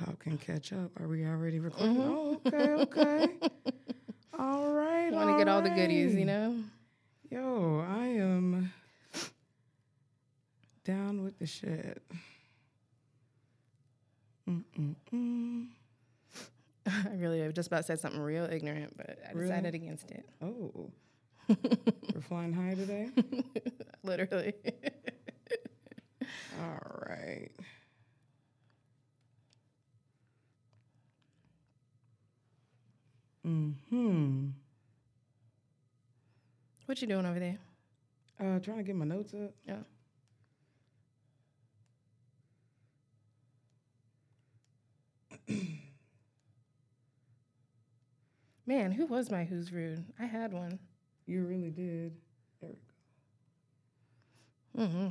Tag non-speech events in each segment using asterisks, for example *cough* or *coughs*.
laptop can catch up. Are we already recording? Mm-hmm. Oh, okay, okay. *laughs* all right. I Want to get all the goodies, you know? Yo, I am down with the shit. Mm-mm-mm. *laughs* I really have just about said something real ignorant, but I Really? decided against it. Oh, *laughs* we're flying high today. Literally. All right. Hmm. what you doing over there? Uh, trying to get my notes up. Yeah. *clears throat* Man, who was my who's rude? I had one. You really did. There we go. hmm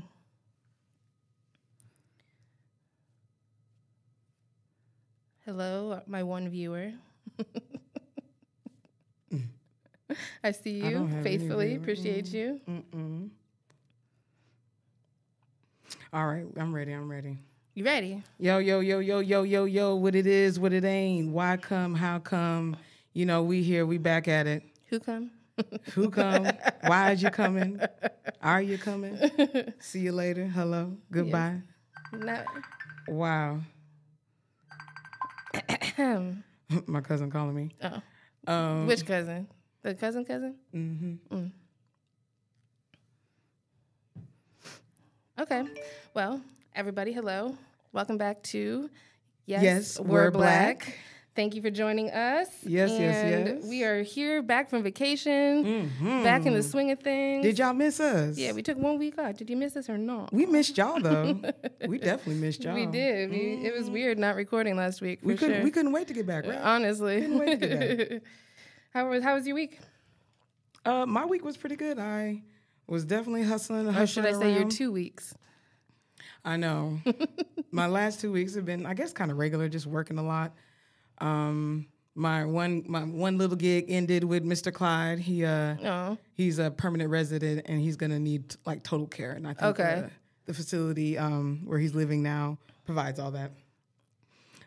Hello, my one viewer. *laughs* *laughs* I see you any faithfully. Appreciate you. Mm-mm. All right, I'm ready. I'm ready. You ready? Yo, yo, yo, yo, yo, yo, yo. What it is, what it ain't. Why come? How come? You know, we here. We back at it. Who come? *laughs* Who come? Why is you coming? *laughs* Are you coming? See you later. Hello. Goodbye. No. Wow. *clears throat* My cousin calling me. Oh. Um, Which cousin? The cousin cousin? Mm-hmm. Okay. Well, everybody, hello. Welcome back to Yes, Yes, We're, We're Black. Black. Thank you for joining us. Yes, yes, And yes. We are here back from vacation, Mhm. back in the swing of things. Did y'all miss us? Yeah, we took one week off. Did you miss us or not? We missed y'all though. *laughs* we definitely missed y'all. We did. We, it was weird not recording last week. We couldn't. sure. We couldn't wait to get back. Right? Honestly. *laughs* Couldn't wait to get how was How was your week? Uh, my week was pretty good. I was definitely hustling. Or should I hustling say your two weeks? I know. *laughs* my last two weeks have been, I guess, kind of regular, just working a lot. Um, my one my one little gig ended with Mr. Clyde. He uh Oh, he's a permanent resident and he's gonna need like total care. And I think Okay. uh, the facility um where he's living now provides all that.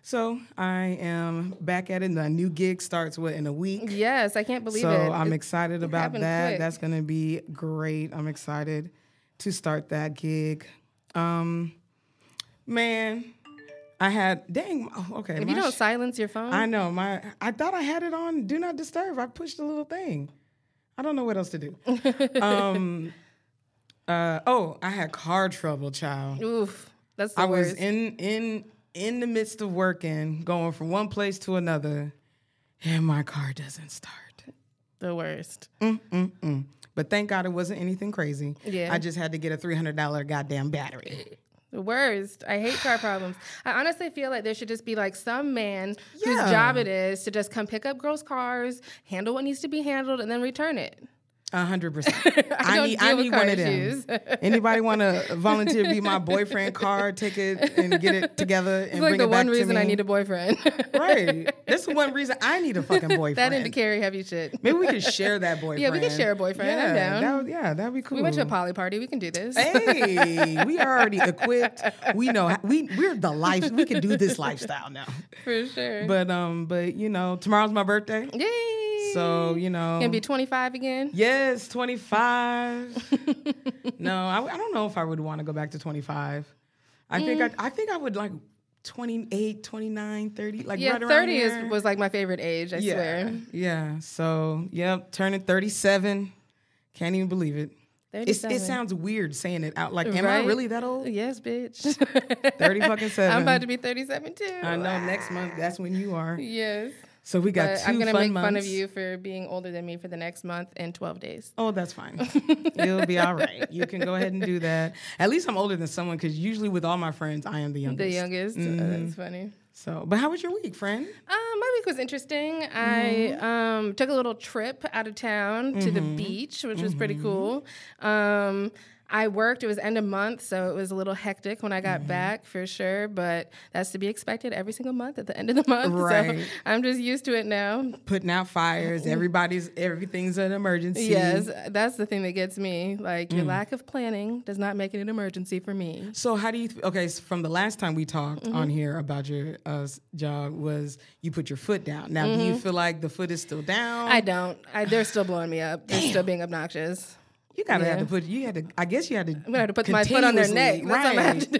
So I am back at it. The new gig starts what in a week. yes. I can't believe so it. So I'm It- excited about that. quick. That's gonna be great. I'm excited to start that gig. Um, man, I had dang. oh, Okay, If you don't sh- silence your phone, I know my. I thought I had it on Do Not Disturb. I pushed the little thing. I don't know what else to do. *laughs* um. Uh. Oh, I had car trouble, child. oof, that's the I was in in in the midst of working, going from one place to another, and my car doesn't start. the worst. Mm-mm-mm. But thank God it wasn't anything crazy. Yeah. I just had to get a three hundred dollar goddamn battery. The worst. I hate car problems. I honestly feel like there should just be like some man whose job it is to just come pick up girls' cars, handle what needs to be handled, and then return it. A hundred percent. *laughs* I need I need one of them. *laughs* Anybody want to volunteer to be my boyfriend car ticket and get it together and It's like bring the it back one to reason I need a boyfriend. *laughs* right. That's the one reason I need a fucking boyfriend. that and to carry heavy shit. Maybe we could share that boyfriend. Yeah, we could share a boyfriend. I'm Yeah, down. That would, yeah, that'd be cool. We went to a poly party. We can do this. Hey, we are already equipped. We know we we're the life. We can do this lifestyle now. For sure. But um, but you know, tomorrow's my birthday, Yay. so you know, Gonna be 25 again? yes, twenty five. *laughs* no, I, I don't know if I would want to go back to twenty five. I think Mm. I I think I would like 28, 29, 30, like Yeah, right around 30 there. is, was like my favorite age, I yeah, swear. yeah. So yep, turning thirty seven. Can't even believe it. It's, it sounds weird saying it out. Like, am I really that old? Yes, bitch. 30 fucking seven. *laughs* I'm about to be 37 too. I know next month that's when you are. Yes. So we got But 2 I'm gonna fun make months. fun of you for being older than me for the next month and 12 days. Oh, that's fine. *laughs* You'll be all right. You can go ahead and do that. At least I'm older than someone because usually with all my friends, I am the youngest. The youngest. Oh, Mm-hmm. that's funny. So, but how was your week, friend? Um, my week was interesting. Mm-hmm. I um, took a little trip out of town to the beach, which was pretty Mm-hmm. cool. Um, I worked. It was end of month, so it was a little hectic when I got Mm-hmm. back for sure. But that's to be expected every single month at the end of the month. Right. So I'm just used to it now. Putting out fires. Everybody's everything's an emergency. Yes, that's the thing that gets me. Like Mm. your lack of planning does not make it an emergency for me. So how do you? Okay, so from the last time we talked Mm-hmm. on here about your uh, job was you put your foot down. Now, do you feel like the foot is still down? Mm-hmm. I don't. I, they're still blowing me up. They're still being obnoxious. You gotta have to put. You had to. I guess you had to. I'm gonna have to put my foot on their neck. That's what I have Right. to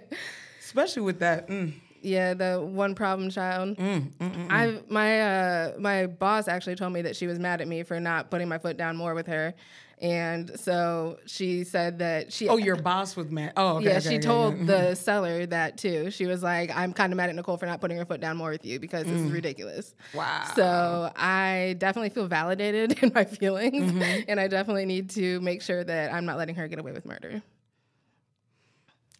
do. *laughs* Especially with that. Mm, Yeah, the one problem child. I my uh, my boss actually told me that she was mad at me for not putting my foot down more with her, and so she said that she. oh, your boss was mad. Oh, okay, yeah, okay, she okay, told yeah. the seller that too. She was like, "I'm kind of mad at Nicole for not putting her foot down more with you because this is ridiculous." Wow. So I definitely feel validated *laughs* in my feelings, Mm-hmm. and I definitely need to make sure that I'm not letting her get away with murder.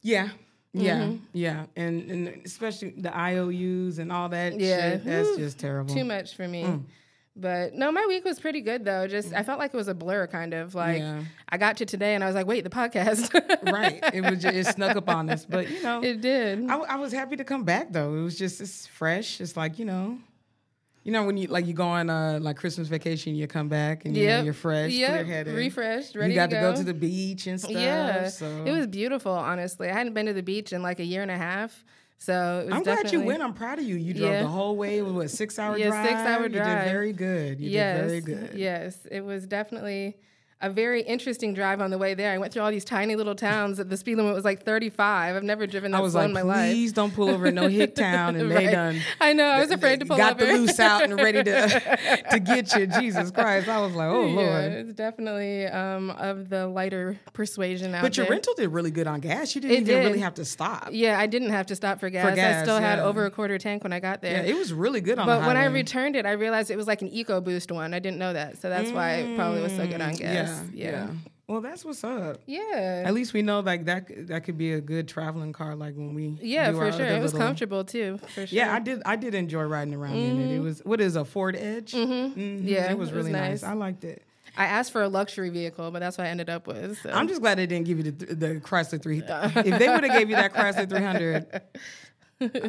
Yeah. Yeah, Mm-hmm. yeah, and and especially the IOUs and all that Yeah. shit. That's just terrible. Too much for me. Mm. But no, my week was pretty good though. Just I felt like it was a blur, kind of like Yeah. I got to today and I was like, wait, the podcast. *laughs* right. It was just, it snuck up on us, but you know, it did. I, I was happy to come back though. It was just it's fresh. It's like you know, you know when you like you go on uh, like Christmas vacation, you come back and you know, Yep. you're fresh, Yep. clear headed, refreshed, ready You got to to go. go. to the beach and stuff. yeah, so it was beautiful. Honestly, I hadn't been to the beach in like a year and a half, so it was I'm glad you went. I'm proud of you. You drove Yeah. the whole way. It was what six hour Yeah, drive. six-hour You drive. did very good. You yes, did very good. Yes, it was definitely a very interesting drive on the way there. I went through all these tiny little towns that the speed limit was like 35. I've never driven that I was slow like, in my life. please don't pull over in no hick *laughs* town, and they done. I know. I was afraid to pull got over. Got the loose out and ready to *laughs* to get you. Jesus Christ! I was like, oh Yeah, lord. it's definitely um, of the lighter persuasion out But your there. rental did really good on gas. You didn't It even did. really have to stop. Yeah, I didn't have to stop for gas. I gas, still had over a quarter tank when I got there. Yeah, it was really good on but when I returned it, I realized it was like an EcoBoost one. I didn't know that, so that's why it probably was so good on gas. Mm, yeah, Yeah, yeah. Well, that's what's up. yeah, At least we know like that that could be a good traveling car. Like when we yeah, for sure. It was little- comfortable too, for sure. Yeah, I did. I did enjoy riding around in it. It was what is a Ford Edge? Mm-hmm. Yeah, it was it was really nice. nice. I liked it. I asked for a luxury vehicle, but that's what I ended up with. So. I'm just glad they didn't give you the, the Chrysler 3. *laughs* if they would have gave you that Chrysler 300, *laughs*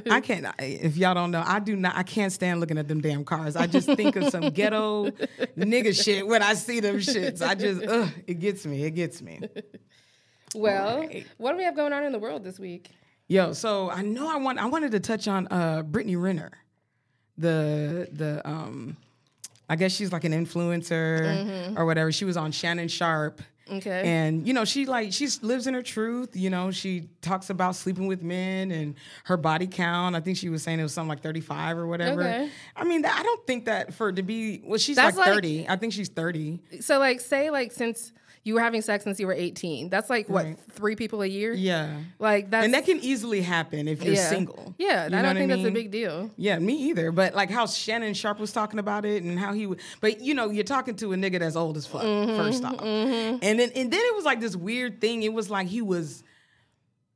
I can't. If y'all don't know, I do not. I can't stand looking at them damn cars. I just think of some ghetto nigga shit when I see them shits. I just, ugh, it gets me. It gets me. well, Alright. what do we have going on in the world this week? Yo, so I know I want. I wanted to touch on uh Brittany Renner, the the um, I guess she's like an influencer or whatever. She was on Shannon Sharpe. Okay. And you know, she like she lives in her truth. You know, she talks about sleeping with men and her body count. I think she was saying it was something like thirty five or whatever. Okay. I mean, I don't think that for it to be well, she's That's like like- thirty. I think she's thirty. So, like, say, like, since you were having sex since you were 18, that's like what Right. three people a year? Yeah, Like that, and that can easily happen if you're yeah. single. Yeah, You I don't think that's a big deal. Yeah, me either. But like how Shannon Sharpe was talking about it and how he would, but you know, you're talking to a nigga that's old as fuck, Mm-hmm, first off. And then and then it was like this weird thing. It was like he was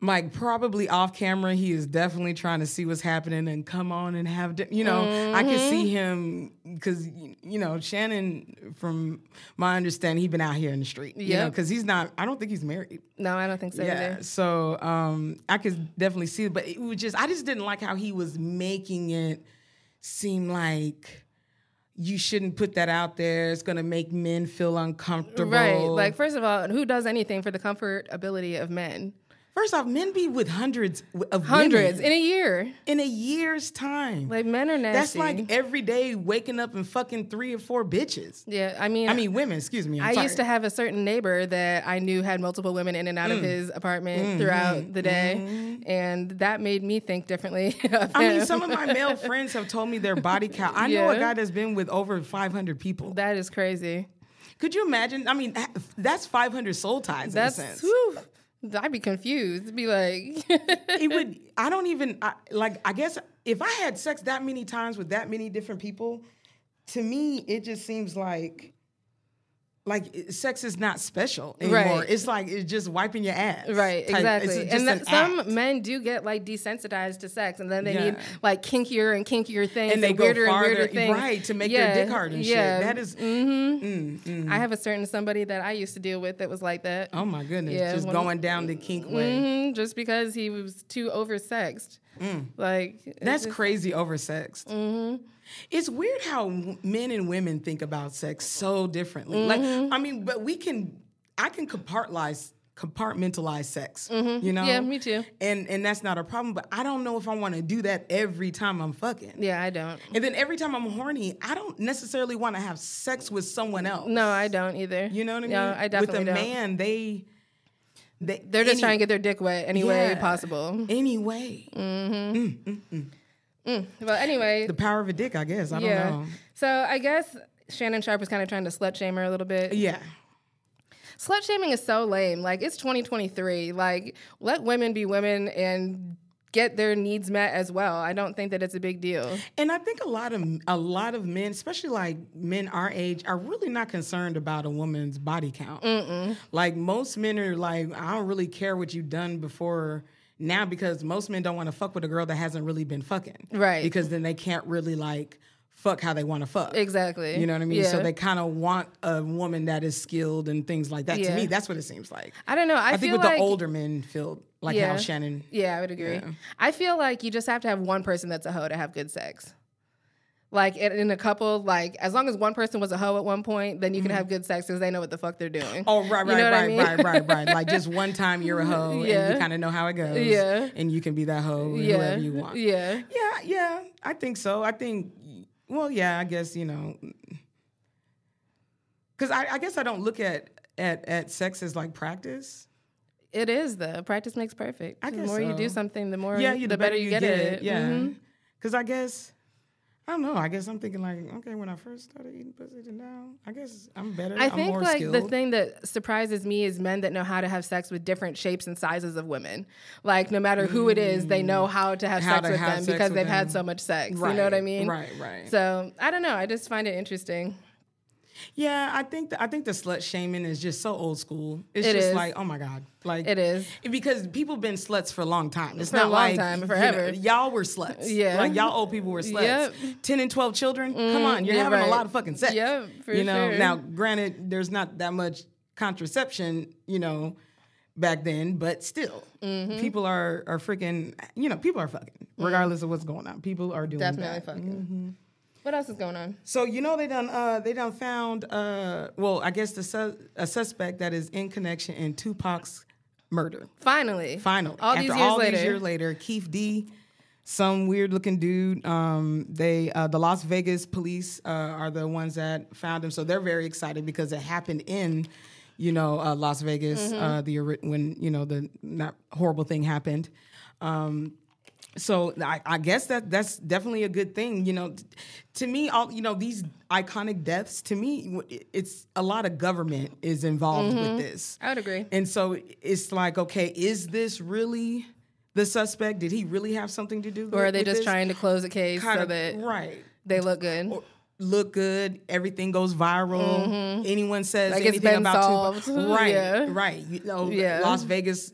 like probably off camera. He is definitely trying to see what's happening and come on and have, di- you know, I could Mm-hmm. see him because, you know, Shannon, from my understanding, he's been out here in the street, you know, because he's not, I don't think he's married. No, I don't think so Yeah. either. So um, I could definitely see it, but it was just I just didn't like how he was making it seem like you shouldn't put that out there. It's gonna make men feel uncomfortable. Right. Like, first of all, who does anything for the comfortability of men? First off, men be with hundreds of Hundreds in a year. in a year's time. Like, men are nasty. That's like every day waking up and fucking three or four bitches. yeah, I mean, I mean, women. Excuse me. I'm I sorry. used to have a certain neighbor that I knew had multiple women in and out Mm. of his apartment Mm-hmm. throughout the day, and that made me think differently. *laughs* I mean, some of my male *laughs* friends have told me their body count. I know a guy that's been with over 500 people. that is crazy. Could you imagine? I mean, that's 500 soul ties That's in a sense. whew, I'd be confused. Be like, It would. *laughs* I don't even I, like. I guess if I had sex that many times with that many different people, to me, it just seems like like sex is not special anymore. Right. It's like it's just wiping your ass. Right, type- exactly. And an some act. men do get like desensitized to sex, and then they Yeah. need like kinkier and kinkier things, and they go weirder farther, and weirder things, right, to make Yeah, their dick hard and yeah. shit. That is, Mhm. mm, I have a certain somebody that I used to deal with that was like that. oh my goodness, Yeah, just going down the kink way. hmm just because he was too oversexed. Like Mm. That's just- crazy oversexed. Mm-hmm. It's weird how men and women think about sex so differently. Mm-hmm. Like, I mean, but we can, I can compartmentalize compartmentalize sex. Mm-hmm. You know? Yeah, me too. And and that's not a problem. But I don't know if I want to do that every time I'm fucking. Yeah, I don't. And then every time I'm horny, I don't necessarily want to have sex with someone else. No, I don't either. You know what I mean? No, I definitely With a don't. man, they, they They're just any- trying to get their dick wet any way Yeah. possible. Mm-hmm. Mm, mm, mm. Mm, anyway. But anyway, The power of a dick, I guess. I yeah. don't know. So I guess Shannon Sharpe was kind of trying to slut shame her a little bit. Yeah. Slut shaming is so lame. Like it's 2023. Like let women be women and get their needs met as well. I don't think that it's a big deal. And I think a lot of a lot of men, especially like men our age, are really not concerned about a woman's body count. Like most men are like, I don't really care what you've done before now because most men don't want to fuck with a girl that hasn't really been fucking. Right. Because then they can't really like fuck how they want to fuck. Exactly. You know what I mean? So they kind of want a woman that is skilled and things like that. To me, that's what it seems like. I don't know. I, I, think with like, the older men feel like how Shannon. Yeah, I would agree. Yeah. I feel like you just have to have one person that's a hoe to have good sex. Like in, in a couple, like as long as one person was a hoe at one point, then you can have good sex because they know what the fuck they're doing. Mm-hmm. Oh right, You right, know what I right, mean? right, right, right. Like just *laughs* one time you're a hoe and you kind of know how it goes. Yeah. And you can be that hoe yeah, whoever you want. yeah. Yeah, yeah. I think so. I think. Well, yeah. I guess you know. Because I, I guess I don't look at at at sex as like practice. It is though. Practice makes perfect. I the guess more you do something, the more yeah, you, the, better, you get, at it. Yeah. Mhm. Because I guess. I don't know. I guess I'm thinking like, okay, when I first started eating pussy to now, I guess I'm better. I I'm think more like skilled. the thing that surprises me is men that know how to have sex with different shapes and sizes of women. Like no matter who it is, they know how to have Mm. How sex to with have them sex because with they've had so much sex. right, You know what I mean? Right, right. So I don't know. I just find it interesting. Yeah, I think the, I think the slut shaming is just so old school. It's It just is. like, oh my god, like It is. because people been sluts for a long time. It's For a not long like time, you forever. know, y'all were sluts. Yeah. like y'all old people were sluts. Yep. Mm-hmm. Ten and twelve children. Come on, you're yeah, having right. a lot of fucking sex. Yep, for you know. sure. Now, granted, there's not that much contraception. You know. Back then, but still, Mm-hmm. people are are freaking. You know, people are fucking regardless of what's going on. People are doing Definitely that. fucking. What else is going on? So you know they done uh they done found uh well I guess the su- a suspect that is in connection in Tupac's murder. Finally. Finally, All after these years all later. these years later, Keefe D, some weird looking dude. Um, they uh, the Las Vegas police uh, are the ones that found him, so they're very excited because it happened in. You know, uh, Las Vegas, Mm-hmm. uh, the when you know the not horrible thing happened. Um, so I, I guess that that's definitely a good thing. You know, to me, all you know these iconic deaths. To me, it's a lot of government is involved with this. I would agree. And so it's like, okay, is this really the suspect? Did he really have something to do? Or are they just this? trying to close a case Kind so that right? they look good? Look good. Everything goes viral. Anyone says Mm-hmm. Like it's anything been about Tupac, solved. right? *laughs* Yeah. Right. You know, Yeah. Las Vegas.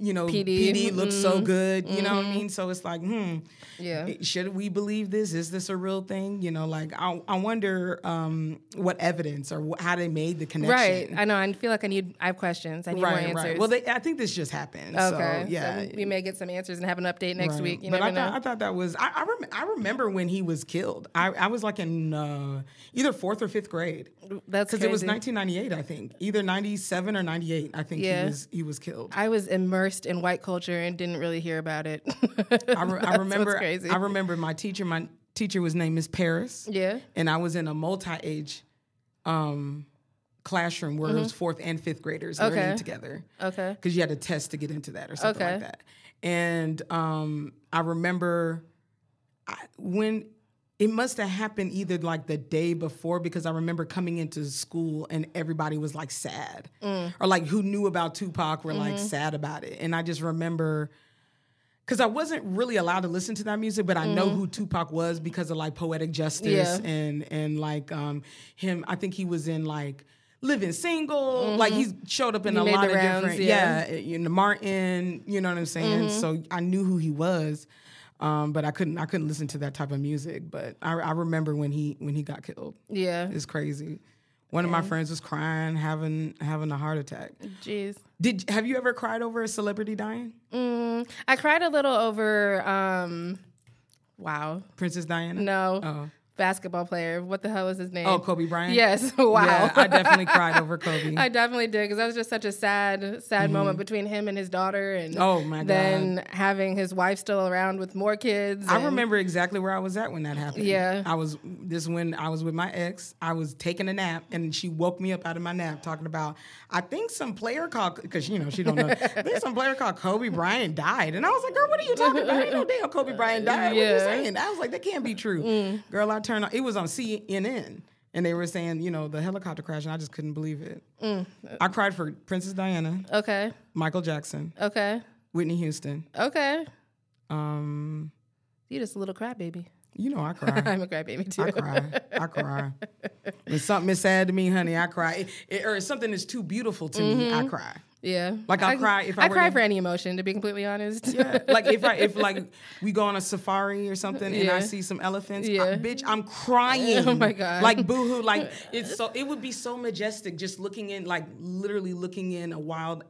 You know, PD. PD, looks so Mhm. good. You know what I mean? So it's like, hmm, Yeah. should we believe this? Is this a real thing? You know, like I, I wonder um, what evidence or wh- how they made the connection. Right. I know. I feel like I need. I have questions. I need more answers. right. Well, they, I think this just happened. okay. So, yeah. So we may get some answers and have an update next Right. week. You but I thought, know. I thought that was I I, rem- I remember when he was killed. I, I was like in uh, either fourth or fifth grade That's because it was 1998. I think either 97 or 98. I think Yeah. he was he was killed. I was immersed in white culture and didn't really hear about it. *laughs* I, re- I *laughs* remember. I remember my teacher. My teacher was named Miss Paris. yeah. and I was in a multi-age um, classroom where it was fourth and fifth graders Mm-hmm. Okay. learning together. Okay. because you had a test to get into that or something Okay. like that. And um, I remember I, when it must have happened either like the day before because I remember coming into school and everybody was like sad Mm. or like who knew about Tupac were Mm-hmm. like sad about it. And I just remember because I wasn't really allowed to listen to that music, but I know who Tupac was because of like poetic justice Mm. Yeah. and and like um him. I think he was in like living single. Like he showed up in He a lot of rounds, different, yeah. yeah, in the Martin. You know what I'm saying? So I knew who he was, um, but I couldn't I couldn't listen to that type of music. But I, I remember when he when he got killed. Yeah. It's crazy. One of my friends was crying, having having a heart attack. Jeez. Did have you ever cried over a celebrity dying? Mm, I cried a little over. Um, wow. Princess Diana? No. Oh. Basketball player. What the hell is his name? Oh, Kobe Bryant? Yes. *laughs* Wow. Yeah, I definitely cried over Kobe. *laughs* I definitely did because that was just such a sad, sad moment between him and his daughter, and Mm-hmm. Oh, my God. then having his wife still around with more kids. I remember exactly where I was at when that happened. Yeah. I was this when I was with my ex. I was taking a nap and she woke me up out of my nap talking about I think some player called because you know she don't know. *laughs* I think some player called Kobe Bryant died. And I was like, girl, what are you talking about? Ain't no damn Kobe Bryant died. What are you saying? I was like, that can't be true. Girl, I turned on it was on CNN. And they were saying, you know, the helicopter crash, and I just couldn't believe it. I cried for Princess Diana, Okay. Michael Jackson, Okay. Whitney Houston. Okay. Um, You just a little crybaby. You know, I cry. *laughs* I'm a crybaby too. I cry. I cry. When something is sad to me, honey, I cry. It- it- or if something is too beautiful to me, I mm-hmm. cry. Yeah. Like, I'll cry if I I cry to- for any emotion, to be completely honest. Yeah. Like if I if like *laughs* we go on a safari or something and I see some elephants, I- bitch, I'm crying. Oh my God. Like boohoo. Like it's so *laughs* it would be so majestic just looking in like literally looking in a wild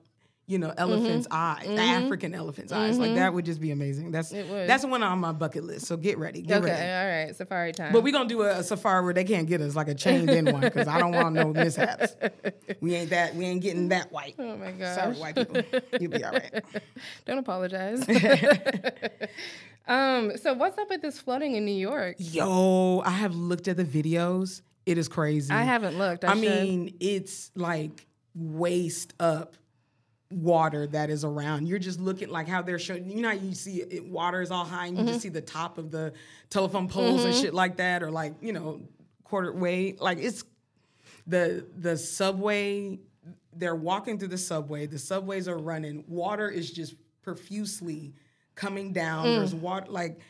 you know, elephant's Mm-hmm. eyes, the African elephant's eyes. Like that would just be amazing. That's that's one on my bucket list. So get ready. Get okay. ready. All right. Safari time. But we're gonna do a, a safari where they can't get us like a chained in one because I don't want no *laughs* mishaps. We ain't that we ain't getting that white. oh my gosh. Sorry, white people. You'll be all right. *laughs* Don't apologize. *laughs* um. So what's up with this flooding in New York? Yo, I have looked at the videos. It is crazy. I haven't looked. I, I mean, it's like waist up water that is around. You're just looking like how they're showing. You know, you see it, water is all high, and you Mm-hmm. just see the top of the telephone poles and shit like that, or like you know, quarter way. Like it's the the subway. They're walking through the subway. The subways are running. Water is just profusely coming down. Mm. There's water like.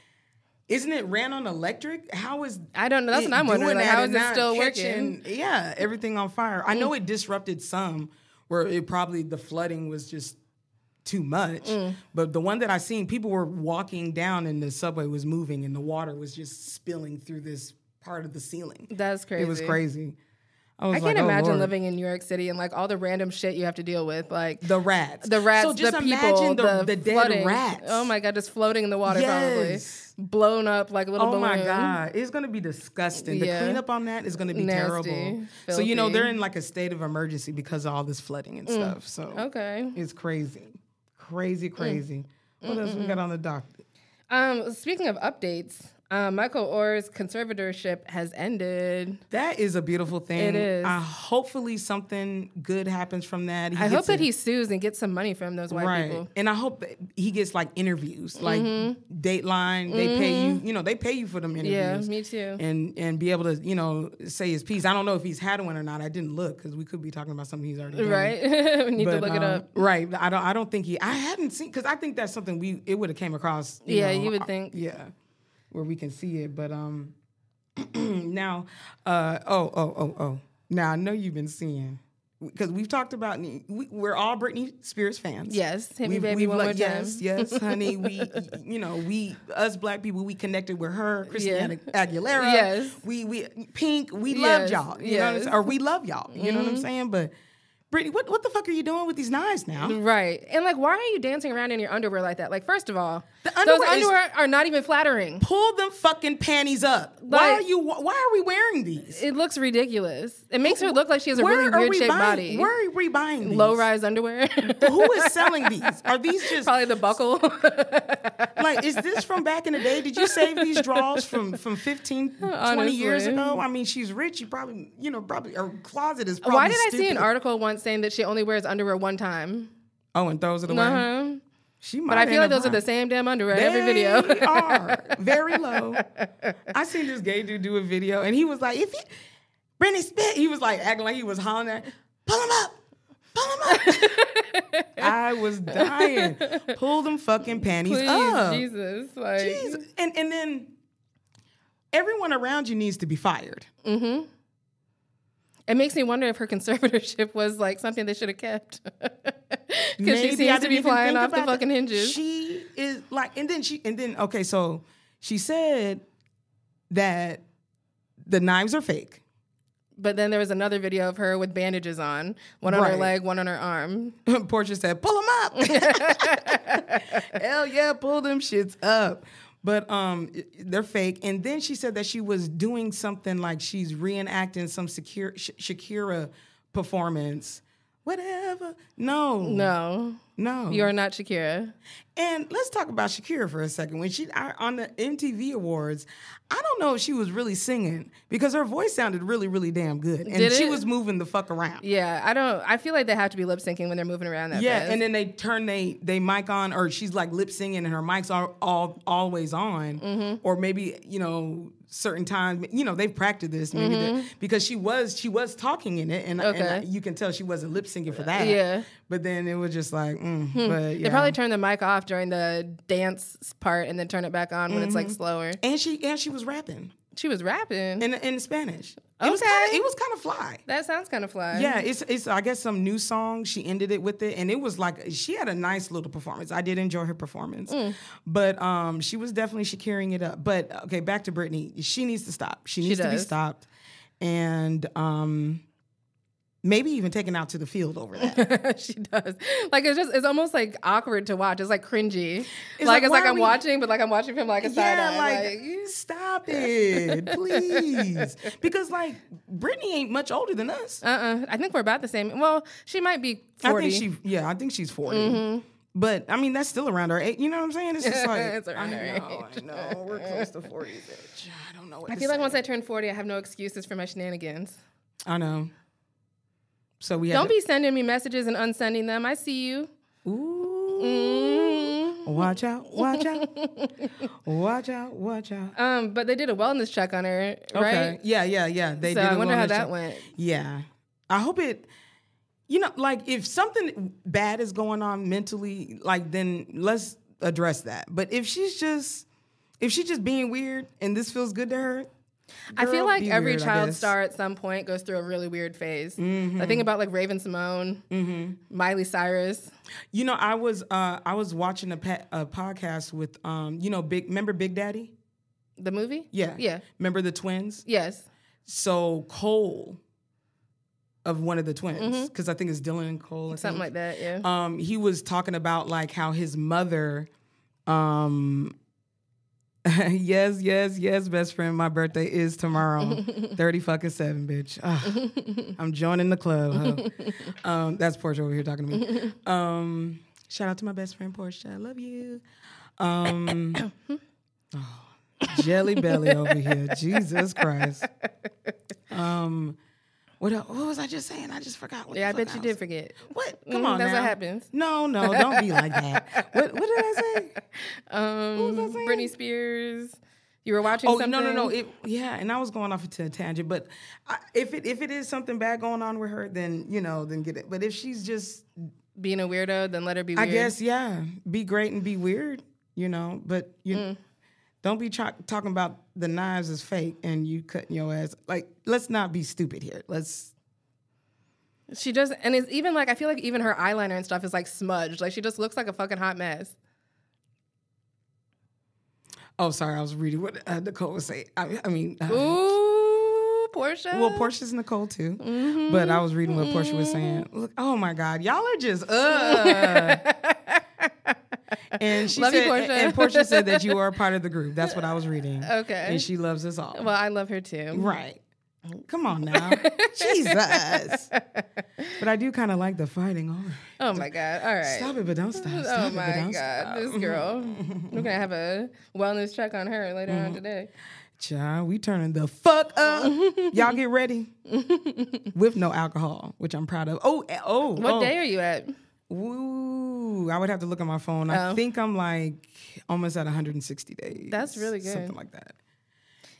Isn't it ran on electric? How is I don't know. That's what I'm wondering. Like, how is it still catching- working? Yeah, everything on fire. I know it disrupted some where it probably the flooding was just too much. Mm. But the one that I seen, people were walking down and the subway was moving and the water was just spilling through this part of the ceiling. That's crazy. It was crazy. I, I can't like, oh, imagine Lord. living in New York City and like all the random shit you have to deal with, like the rats. the rats, So just the imagine people, the, the, the dead flooding. rats. Oh my god, just floating in the water, Yes. probably blown up like a little Oh balloon. my god, it's gonna be disgusting. The cleanup on that is gonna be Nasty, terrible. So you know they're in like a state of emergency because of all this flooding and stuff. So Okay. it's crazy, crazy, crazy. What else we got on the dock? Um, speaking of updates, um, Michael Oher's conservatorship has ended. That is a beautiful thing. It is. Uh, hopefully something good happens from that. He I hope that a- he sues and gets some money from those white right, people. and I hope that he gets like interviews, like Mm-hmm. Dateline. They pay you. You know, they pay you for them Yeah, interviews. me too. and and be able to you know say his piece. I don't know if he's had one or not. I didn't look because we could be talking about something he's already done. Right? *laughs* we need to But, look it um, up. Right. I don't. I don't think he. I hadn't seen because I think that's something we it would have came across. You Yeah, know, you would uh, think. Yeah, where we can see it. But um, *clears throat* now, uh, oh, oh, oh, oh. Now I know you've been seeing because we've talked about we, we're all Britney Spears fans. Yes, hit me We've- baby we've one like- more time. Yes, yes, honey. We, you know, we us black people, we connected with her, Christina *laughs* Aguilera. Yes. we we Pink. We Yes, loved y'all. You know, what I'm yes. saying? or we love y'all. You know what I'm saying? But Britney, what what the fuck are you doing with these knives now? Right. And like, why are you dancing around in your underwear like that? Like, first of all, The those underwear is- underwear are not even flattering. Pull them fucking panties up. why are you? Why are we wearing these? It looks ridiculous. It makes her look like she has a Where really weird we shaped buying? body. Where are we buying these? Low rise underwear. Who is selling these? Are these just *laughs* Probably the buckle. *laughs* like is this from back in the day did you save these draws from from 15 *laughs* 20 years ago i mean she's rich you probably you know probably her closet is probably Why did I see an article once saying that she only wears underwear one time? oh and throws it away Uh-huh. she might But I feel like those are the same damn underwear in every video. are *laughs* very low i seen this gay dude do a video and he was like if you Brittany Spit, he was like acting like he was hollering at pull him up pull him up *laughs* i was dying pull them fucking panties Please, up Jesus. Like, Jeez. And and then everyone around you needs to be fired. It makes me wonder if her conservatorship *laughs* was like something they should have kept. *laughs* Because she seems to be flying off the that. fucking hinges. She is like, and then she, and then okay, so she said that the knives are fake. but then there was another video of her with bandages on, one on her leg, one on her arm. *laughs* Portia said, "Pull them up." Hell yeah, pull them shits up. But um, they're fake. And then she said that she was doing something like she's reenacting some Shakira, Sh- Shakira performance. Whatever. No, No, no. you are not Shakira. And let's talk about Shakira for a second. When she I- on the MTV Awards, I don't know if she was really singing because her voice sounded really, really damn good, and Did she it? was moving the fuck around. Yeah, I don't. I feel like they have to be lip syncing when they're moving around that Yeah, fast. and then they turn they they mic on, or she's like lip singing, and her mics are all always on, Mm-hmm. or maybe you know certain times, you know they've practiced this maybe the- because she was she was talking in it, and, and Mm-hmm. You can tell she wasn't lip syncing for that. Yeah. but then it was just like, mm, but yeah. They probably turned the mic off during the dance part and then turn it back on when it's Mm-hmm. like slower. and she and she was rapping She was rapping. in in Spanish. It was kind of it was kind of fly. that sounds kind of fly. Yeah, it's it's I guess some new song. She ended it with it, and it was like she had a nice little performance. I did enjoy her performance, Mm. but um, she was definitely she carrying it up. But okay, back to Britney. She needs to stop. She needs to be stopped, and um, maybe even taken out to the field over that. *laughs* she does. Like it's just it's almost like awkward to watch. It's like cringy. It's like, like, it's like I'm we- watching, but like I'm watching from like a side yeah, eye. like, Like, stop it, please, *laughs* because like Britney ain't much older than us. uh uh I think we're about the same. Well, she might be 40. I think she, yeah, I think she's 40 But I mean, that's still around her age. You know what I'm saying? It's just like *laughs* It's around I her know, I know. We're close to 40, bitch. I don't know what I feel like say. once I turn forty, I have no excuses for my shenanigans. I know. So we Don't had be sending me messages and unsending them. I see you. Ooh. Mm. Watch out! Watch out! *laughs* watch out! Watch out! Um, but they did a wellness check on her, Okay. right? Yeah, yeah, yeah. They So did. I wonder how that check. went. Yeah. I hope it. You know, like if something bad is going on mentally, like then let's address that. But if she's just, if she's just being weird and this feels good to her, I feel like every weird, child star at some point goes through a really weird phase. Mm-hmm. I think about like Raven-Symoné, Miley Cyrus. You know, I was uh I was watching a, pa- a podcast with um you know big remember Big Daddy? The movie? Yeah. Yeah. Remember the twins? Yes. So Cole of one of the twins because I think it's Dylan and Cole Mm-hmm. Something like that. Yeah. um he was talking about like how his mother um *laughs* yes yes yes best friend my birthday is tomorrow. *laughs* 30 fucking 7 bitch. Ugh. i'm joining the club huh? *laughs* um that's portia over here talking to me. Um shout out to my best friend portia. I love you. Um *coughs* oh, jelly belly over here. Jesus christ. Um what, el- what was I just saying? I just forgot. What yeah, I bet you was- did forget. What? Come Mhm, on, that's now. what happens. No, no, don't be like that. *laughs* What, what did I say? *laughs* Um, was I saying? Britney Spears. You were watching Oh something? no, no, no. It, yeah, and I was going off into a tangent, but I, if it if it is something bad going on with her, then you know, then get it. But if she's just, Being a weirdo, then let her be Weird. I guess, yeah, be great and be weird, you know. But you Mm. Don't be tra- talking about the knives is fake and you cutting your ass. Like, let's not be stupid here. Let's. She just, and it's even like, I feel like even her eyeliner and stuff is like smudged. Like she just looks like a fucking hot mess. Oh, sorry, I was reading what uh, Nicole was saying. I, I mean, uh, Ooh, Portia. Well, Portia's Nicole too, Mm-hmm. but I was reading what Portia was saying. Look, oh my God, y'all are just *laughs* uh. And *laughs* she Love you, said, Portia. and Portia said that you *laughs* are a part of the group. That's what I was reading. *laughs* Okay. and she loves us all. Well, I love her too. right? Come on now, Jesus. But I do kind of like the fighting. All right, Oh my God. All right. stop it, but don't stop. Oh Stop it, but my God. stop. This girl. We're going to have a wellness check on her later Mm-hmm. on today. Child, we turning the fuck up. Y'all get ready with no alcohol, which I'm proud of. Oh, eh, oh, What oh. day are you at? Ooh, I would have to look at my phone. I Oh. think I'm like almost at 160 days. That's really good. Something like that.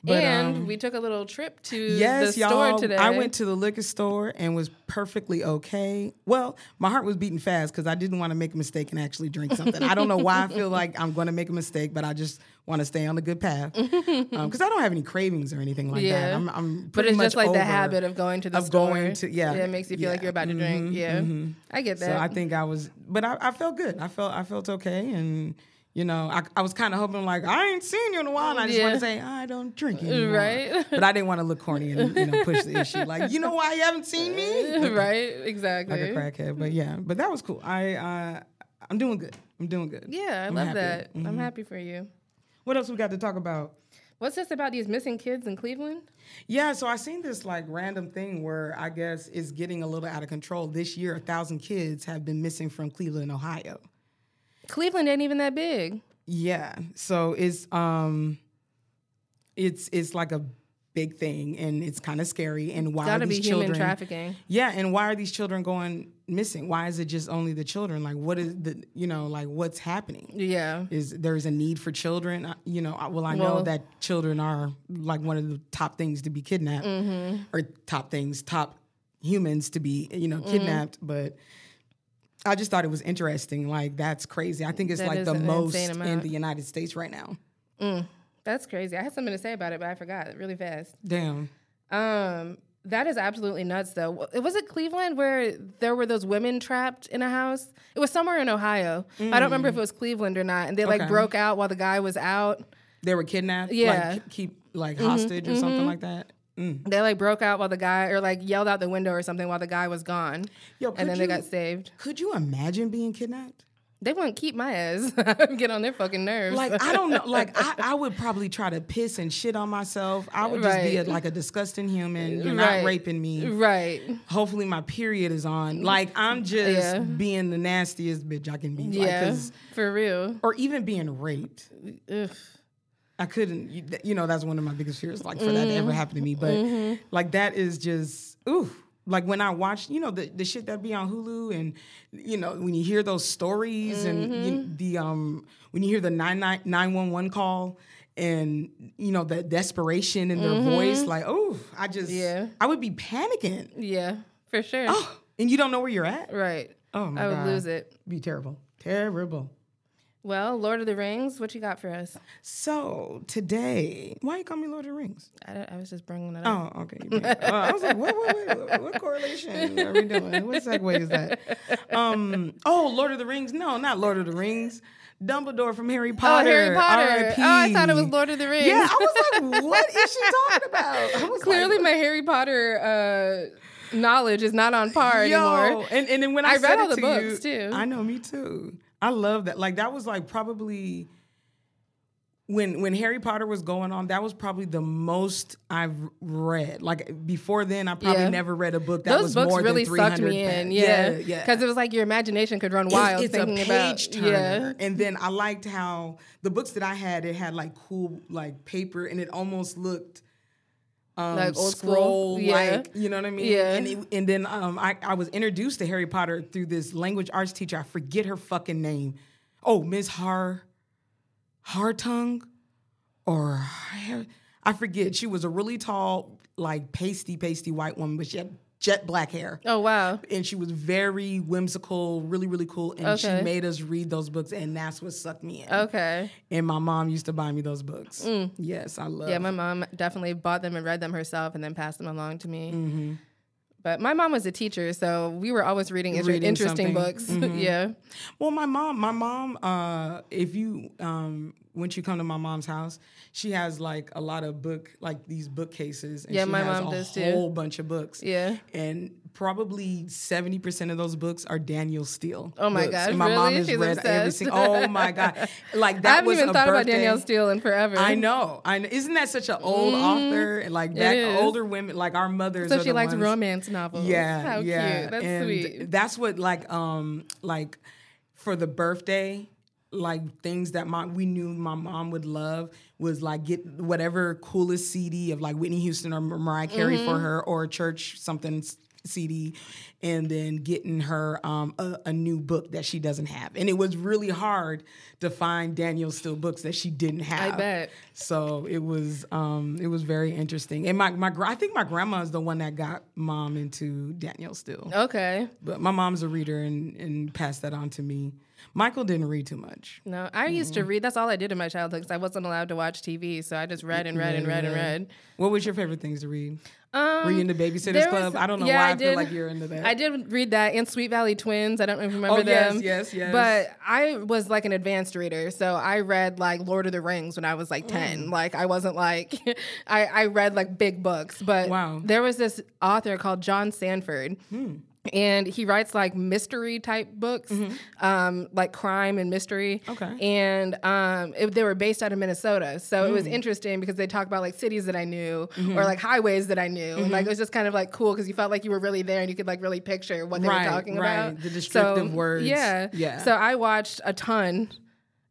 But, and um, we took a little trip to Yes, the y'all. store today. I went to the liquor store and was perfectly okay. Well, my heart was beating fast because I didn't want to make a mistake and actually drink something. I don't know why I feel *laughs* like I'm going to make a mistake, but I just want to stay on the good path um, *laughs* because I don't have any cravings or anything like that. Yeah. I'm, I'm but it's just like the habit of going to the store. of store. going to- yeah. it makes you feel like you're about to drink. Mm-hmm. Yeah, mm-hmm. I get that. So I think I was, but I, I felt good. I felt I felt okay, and you know, I, I was kind of hoping like I ain't seen you in a while. And I just Yeah. want to say I don't drink anymore, Right. But I didn't want to look corny and you know push the issue. Like you know why you haven't seen me? *laughs* right, exactly. like a crackhead. But yeah, but that was cool. I uh, I'm doing good. I'm doing good. Yeah, I I'm love happy. that. I'm Mhm. happy for you. What else we got to talk about? What's this about these missing kids in Cleveland? Yeah, so I seen this like random thing where I guess it's getting a little out of control. This year, a thousand kids have been missing from Cleveland, Ohio. Cleveland ain't even that big. Yeah. So it's um it's it's like a big thing and it's kind of scary and why Gotta are be these human children trafficking. Yeah, and why are these children going missing? Why is it just only the children? Like what is the you know, like what's happening? Yeah. Is there's a need for children? You know, well I know Well- that children are like one of the top things to be kidnapped Mm-hmm. or top things, top humans to be, you know, kidnapped, but I just thought it was interesting. Like that's crazy. I think it's That like the most in the United States right now. Mm, that's crazy. I had something to say about it, but I forgot really fast. Damn. Um, that is absolutely nuts, though. It was it Cleveland where there were those women trapped in a house. It was somewhere in Ohio. I don't remember if it was Cleveland or not. And they like Okay. broke out while the guy was out. They were kidnapped. Yeah. Mm-hmm, Like, keep like hostage or something like that. Mm. They like broke out while the guy, or like yelled out the window or something while the guy was gone, Yo, and then they got saved. Could you imagine being kidnapped? They wouldn't keep my ass. *laughs* Get on their fucking nerves. Like I don't know. *laughs* Like I, I would probably try to piss and shit on myself. I would just be a, like a disgusting human. You're Right. not raping me. right. Hopefully my period is on. Like I'm just Yeah. being the nastiest bitch I can be. Like, for real. or even being raped. Ugh. I couldn't. You, you know, that's one of my biggest fears. Like for that to ever mm-hmm. happen to me. But mm-hmm. like that is just ooh. Like when I watch, you know, the, the shit that be on Hulu, and you know, when you hear those stories, and you, mm-hmm. the um, when you hear the nine nine nine one one call, and you know the desperation in their voice, like oh, I just, Yeah. I would be panicking. Yeah, for sure. Oh, and you don't know where you're at. Right. Oh my I would god, lose it. Be terrible, terrible. Well, Lord of the Rings, what you got for us? So today, why you call me Lord of the Rings? I, I was just bringing it up. Oh, okay. Uh, I was like, what, what, what, what correlation are we doing? What segue is that? Um, oh, Lord of the Rings. No, not Lord of the Rings. Dumbledore from Harry Potter. Oh. Harry Potter. Oh, I thought it was Lord of the Rings. Yeah, I was like, what is she talking about? I was Clearly, like, my Harry Potter uh, knowledge is not on par Yo, anymore. and, and then when I, I said read all the books, you, too. I know, me too. I love that. Like that was like probably when when Harry Potter was going on. That was probably the most I've read. Like before then, I probably Yeah. never read a book that Those was books more really than sucked 300 me in. pages. Yeah, yeah. Because it was like your imagination could run wild it's, thinking a about. page turner. And then I liked how the books that I had, it had like cool like paper, and it almost looked um, Like old school? scroll Yeah. like you know what I mean. Yeah. And, it, and then um, I, I was introduced to Harry Potter through this language arts teacher. I forget her fucking name. Oh, Miss Har Hartung or I forget. She was a really tall, like pasty, pasty white woman, but she had jet black hair Oh wow. and she was very whimsical, really, really cool. And Okay. she made us read those books, and that's what sucked me in. Okay. And my mom used to buy me those books. Yes, I love. Mm. Yeah, my mom definitely bought them and read them herself, and then passed them along to me. Mm-hmm. But my mom was a teacher, so we were always reading, inter- Reading interesting something. books. *laughs* yeah. Well, my mom, my mom, uh, if you um, once you come to my mom's house, she has like a lot of book, like these bookcases. And Yeah, she my has mom a does too. whole bunch of books. Yeah. and probably seventy percent of those books are Danielle Steel. Oh my books. gosh, And my mom really? has She's read every single. Oh my god! *laughs* Like that I haven't was even a thought about birthday- Danielle Steel in forever. I know. I know. Isn't that such an old author? And like back older women, like our mothers. So she likes ones- romance novels. Yeah, How yeah. cute. That's and sweet. That's what like um like for the birthday. Like things that my we knew my mom would love was like get whatever coolest CD of like Whitney Houston or Mariah Carey for Mm-hmm. her or church something CD, and then getting her um, a, a, new book that she doesn't have. And it was really hard to find Danielle Steel books that she didn't have. I bet. So it was um, it was very interesting. And my my I think my grandma is the one that got mom into Danielle Steel. Okay. But my mom's a reader and and passed that on to me. Michael didn't read too much. No, I mm-hmm. used to read. That's all I did in my childhood because I wasn't allowed to watch TV. So I just read and read and read and read. What was your favorite things to read? Um, Were you in the Babysitters Club? I don't know yeah, why I, I did, feel like you're into that. I did read that and Sweet Valley Twins. I don't remember them. oh, them. Yes, yes, yes. But I was like an advanced reader, so I read like Lord of the Rings when I was like ten. Mm. Like I wasn't like *laughs* I, I read like big books. But wow. there was this author called John Sandford. Hmm and he writes like mystery type books, mm-hmm. um, like crime and mystery. Okay. And um, it, they were based out of Minnesota, so mm. it was mm. interesting because they talk about like cities that I knew mm-hmm. or like highways that I knew, mm-hmm. and like it was just kind of like cool because you felt like you were really there and you could like really picture what they right, were talking right. about. The descriptive so, words. Yeah. Yeah. So I watched a ton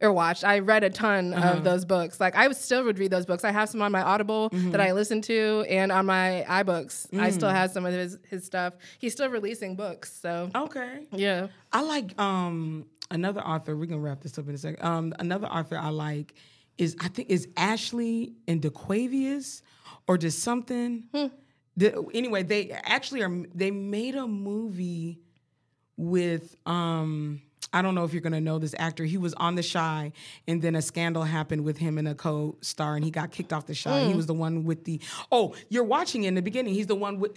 or watched. I read a ton uh-huh. of those books. Like I still would read those books. I have some on my Audible mm-hmm. that I listen to, and on my iBooks, mm. I still have some of his his stuff. He's still releasing books, so okay, yeah. I like um another author. We're gonna wrap this up in a second. Um, another author I like is I think is Ashley and DeQuavius or just something. Hmm. The, anyway, they actually are. They made a movie with um I don't know if you're gonna know this actor. He was on The Chi, and then a scandal happened with him and a co-star, and he got kicked off The Chi. Mm. He was the one with the. Oh, you're watching in the beginning. He's the one with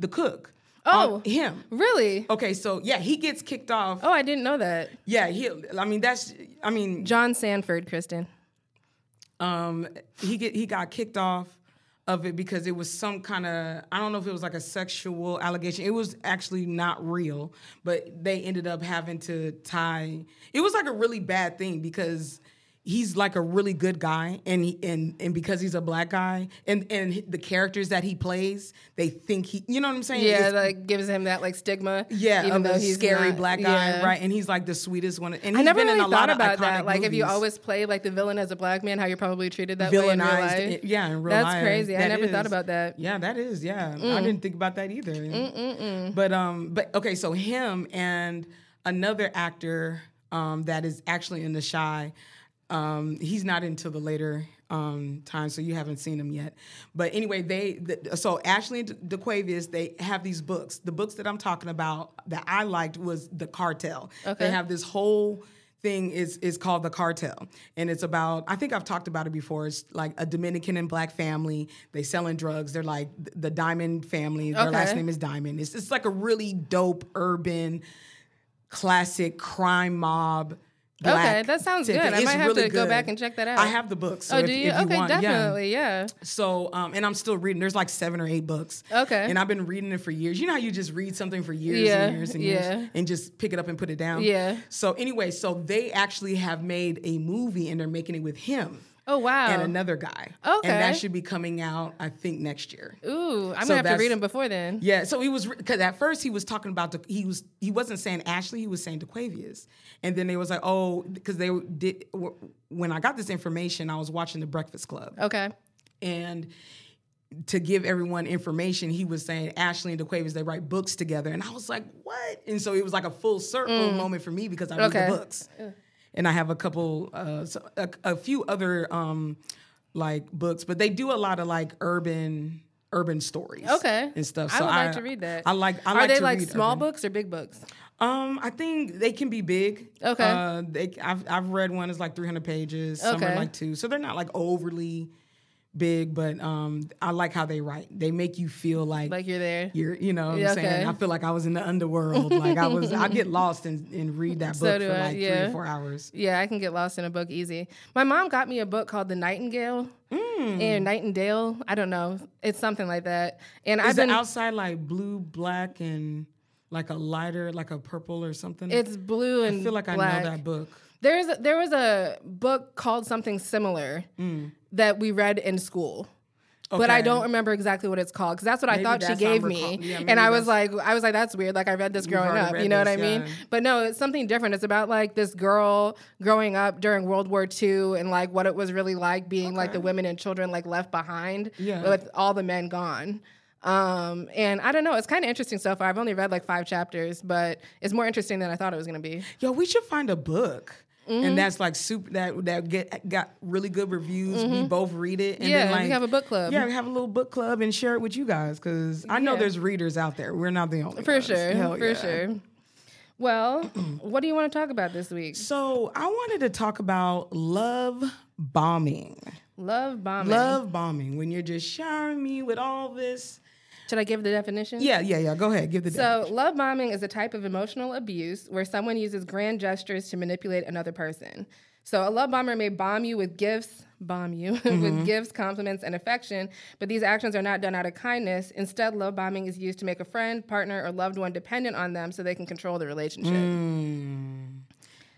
the cook. Oh, um, him. Really? Okay, so yeah, he gets kicked off. Oh, I didn't know that. Yeah, he. I mean, that's. I mean, John Sandford, Kristen. Um, he get he got kicked off of it because it was some kind of I don't know if it was like a sexual allegation. It was actually not real, but they ended up having to tie. It was like a really bad thing because he's like a really good guy and he, and and because he's a black guy and and the characters that he plays they think he you know what i'm saying yeah it's, like gives him that like stigma yeah even though he's a scary not, black guy yeah. right and he's like the sweetest one and i never really thought about that like movies. if you always play like the villain as a black man how you're probably treated that way in real life yeah in real that's life. crazy that i never is. thought about that yeah that is yeah mm. i didn't think about that either Mm-mm-mm. but um but okay so him and another actor um, that is actually in the Chi um, he's not until the later um, time, so you haven't seen him yet. But anyway, they the, so Ashley and DeQuavius they have these books. The books that I'm talking about that I liked was the Cartel. Okay. They have this whole thing is is called the cartel and it's about i think i've talked about it before it's like a dominican and black family they selling drugs they're like the diamond family their okay. last name is diamond it's, it's like a really dope urban classic crime mob okay, that sounds good. I might have really to good. go back and check that out. I have the books. So oh, if, do you? you okay, want, definitely, yeah. yeah. So, um, and I'm still reading. There's like seven or eight books. Okay. And I've been reading it for years. You know how you just read something for years yeah, and years and yeah. years and just pick it up and put it down? Yeah. So, anyway, so they actually have made a movie and they're making it with him. Oh wow! And another guy. Okay. And that should be coming out, I think, next year. Ooh, I'm so gonna have to read him before then. Yeah. So he was because at first he was talking about the he was he wasn't saying Ashley, he was saying DeQuavius, and then they was like, oh, because they did when I got this information, I was watching The Breakfast Club. Okay. And to give everyone information, he was saying Ashley and DeQuavius they write books together, and I was like, what? And so it was like a full circle mm. moment for me because I read okay. the books and I have a couple, uh, so a, a, few other um, like books, but they do a lot of like urban urban stories, okay, and stuff. So I would I, like to read that. I like. I Are like they like small urban. books or big books? Um, I think they can be big. Okay. Uh, they, I've I've read one is like 300 pages. Some are like two, so they're not like overly big, but um, I like how they write. They make you feel like like you're there. You're, you know, what I'm okay. saying. I feel like I was in the underworld. like I was, I get *laughs* lost and, and read that book so for I, like yeah. three or four hours. Yeah, I can get lost in a book easy. My mom got me a book called The Nightingale. Mm. And Nightingale, I don't know, it's something like that. And Is I've been outside like blue, black, and like a lighter, like a purple or something. It's blue and I feel like black. I know that book. There's there was a book called something similar mm. that we read in school. Okay. But I don't remember exactly what it's called because that's what maybe I thought she gave me, yeah, and I was like, I was like, that's weird. Like I read this growing up, you know this, what I mean? Yeah. But no, it's something different. It's about like this girl growing up during World War II and like what it was really like being okay. like the women and children like left behind yeah. with all the men gone. Um, and I don't know, it's kind of interesting so far. I've only read like five chapters, but it's more interesting than I thought it was going to be. Yo, we should find a book. Mm-hmm. And that's like super that that get got really good reviews. Mm-hmm. We both read it. And yeah, then like, we have a book club. Yeah, we have a little book club and share it with you guys because I know yeah. there's readers out there. We're not the only for ones. sure, Hell for yeah. sure. Well, *clears throat* what do you want to talk about this week? So I wanted to talk about love bombing. Love bombing. Love bombing. When you're just showering me with all this should I give the definition? Yeah, yeah, yeah. Go ahead. Give the so, definition. love bombing is a type of emotional abuse where someone uses grand gestures to manipulate another person. So, a love bomber may bomb you with gifts, bomb you *laughs* mm-hmm. with gifts, compliments, and affection, but these actions are not done out of kindness. Instead, love bombing is used to make a friend, partner, or loved one dependent on them so they can control the relationship. Mm.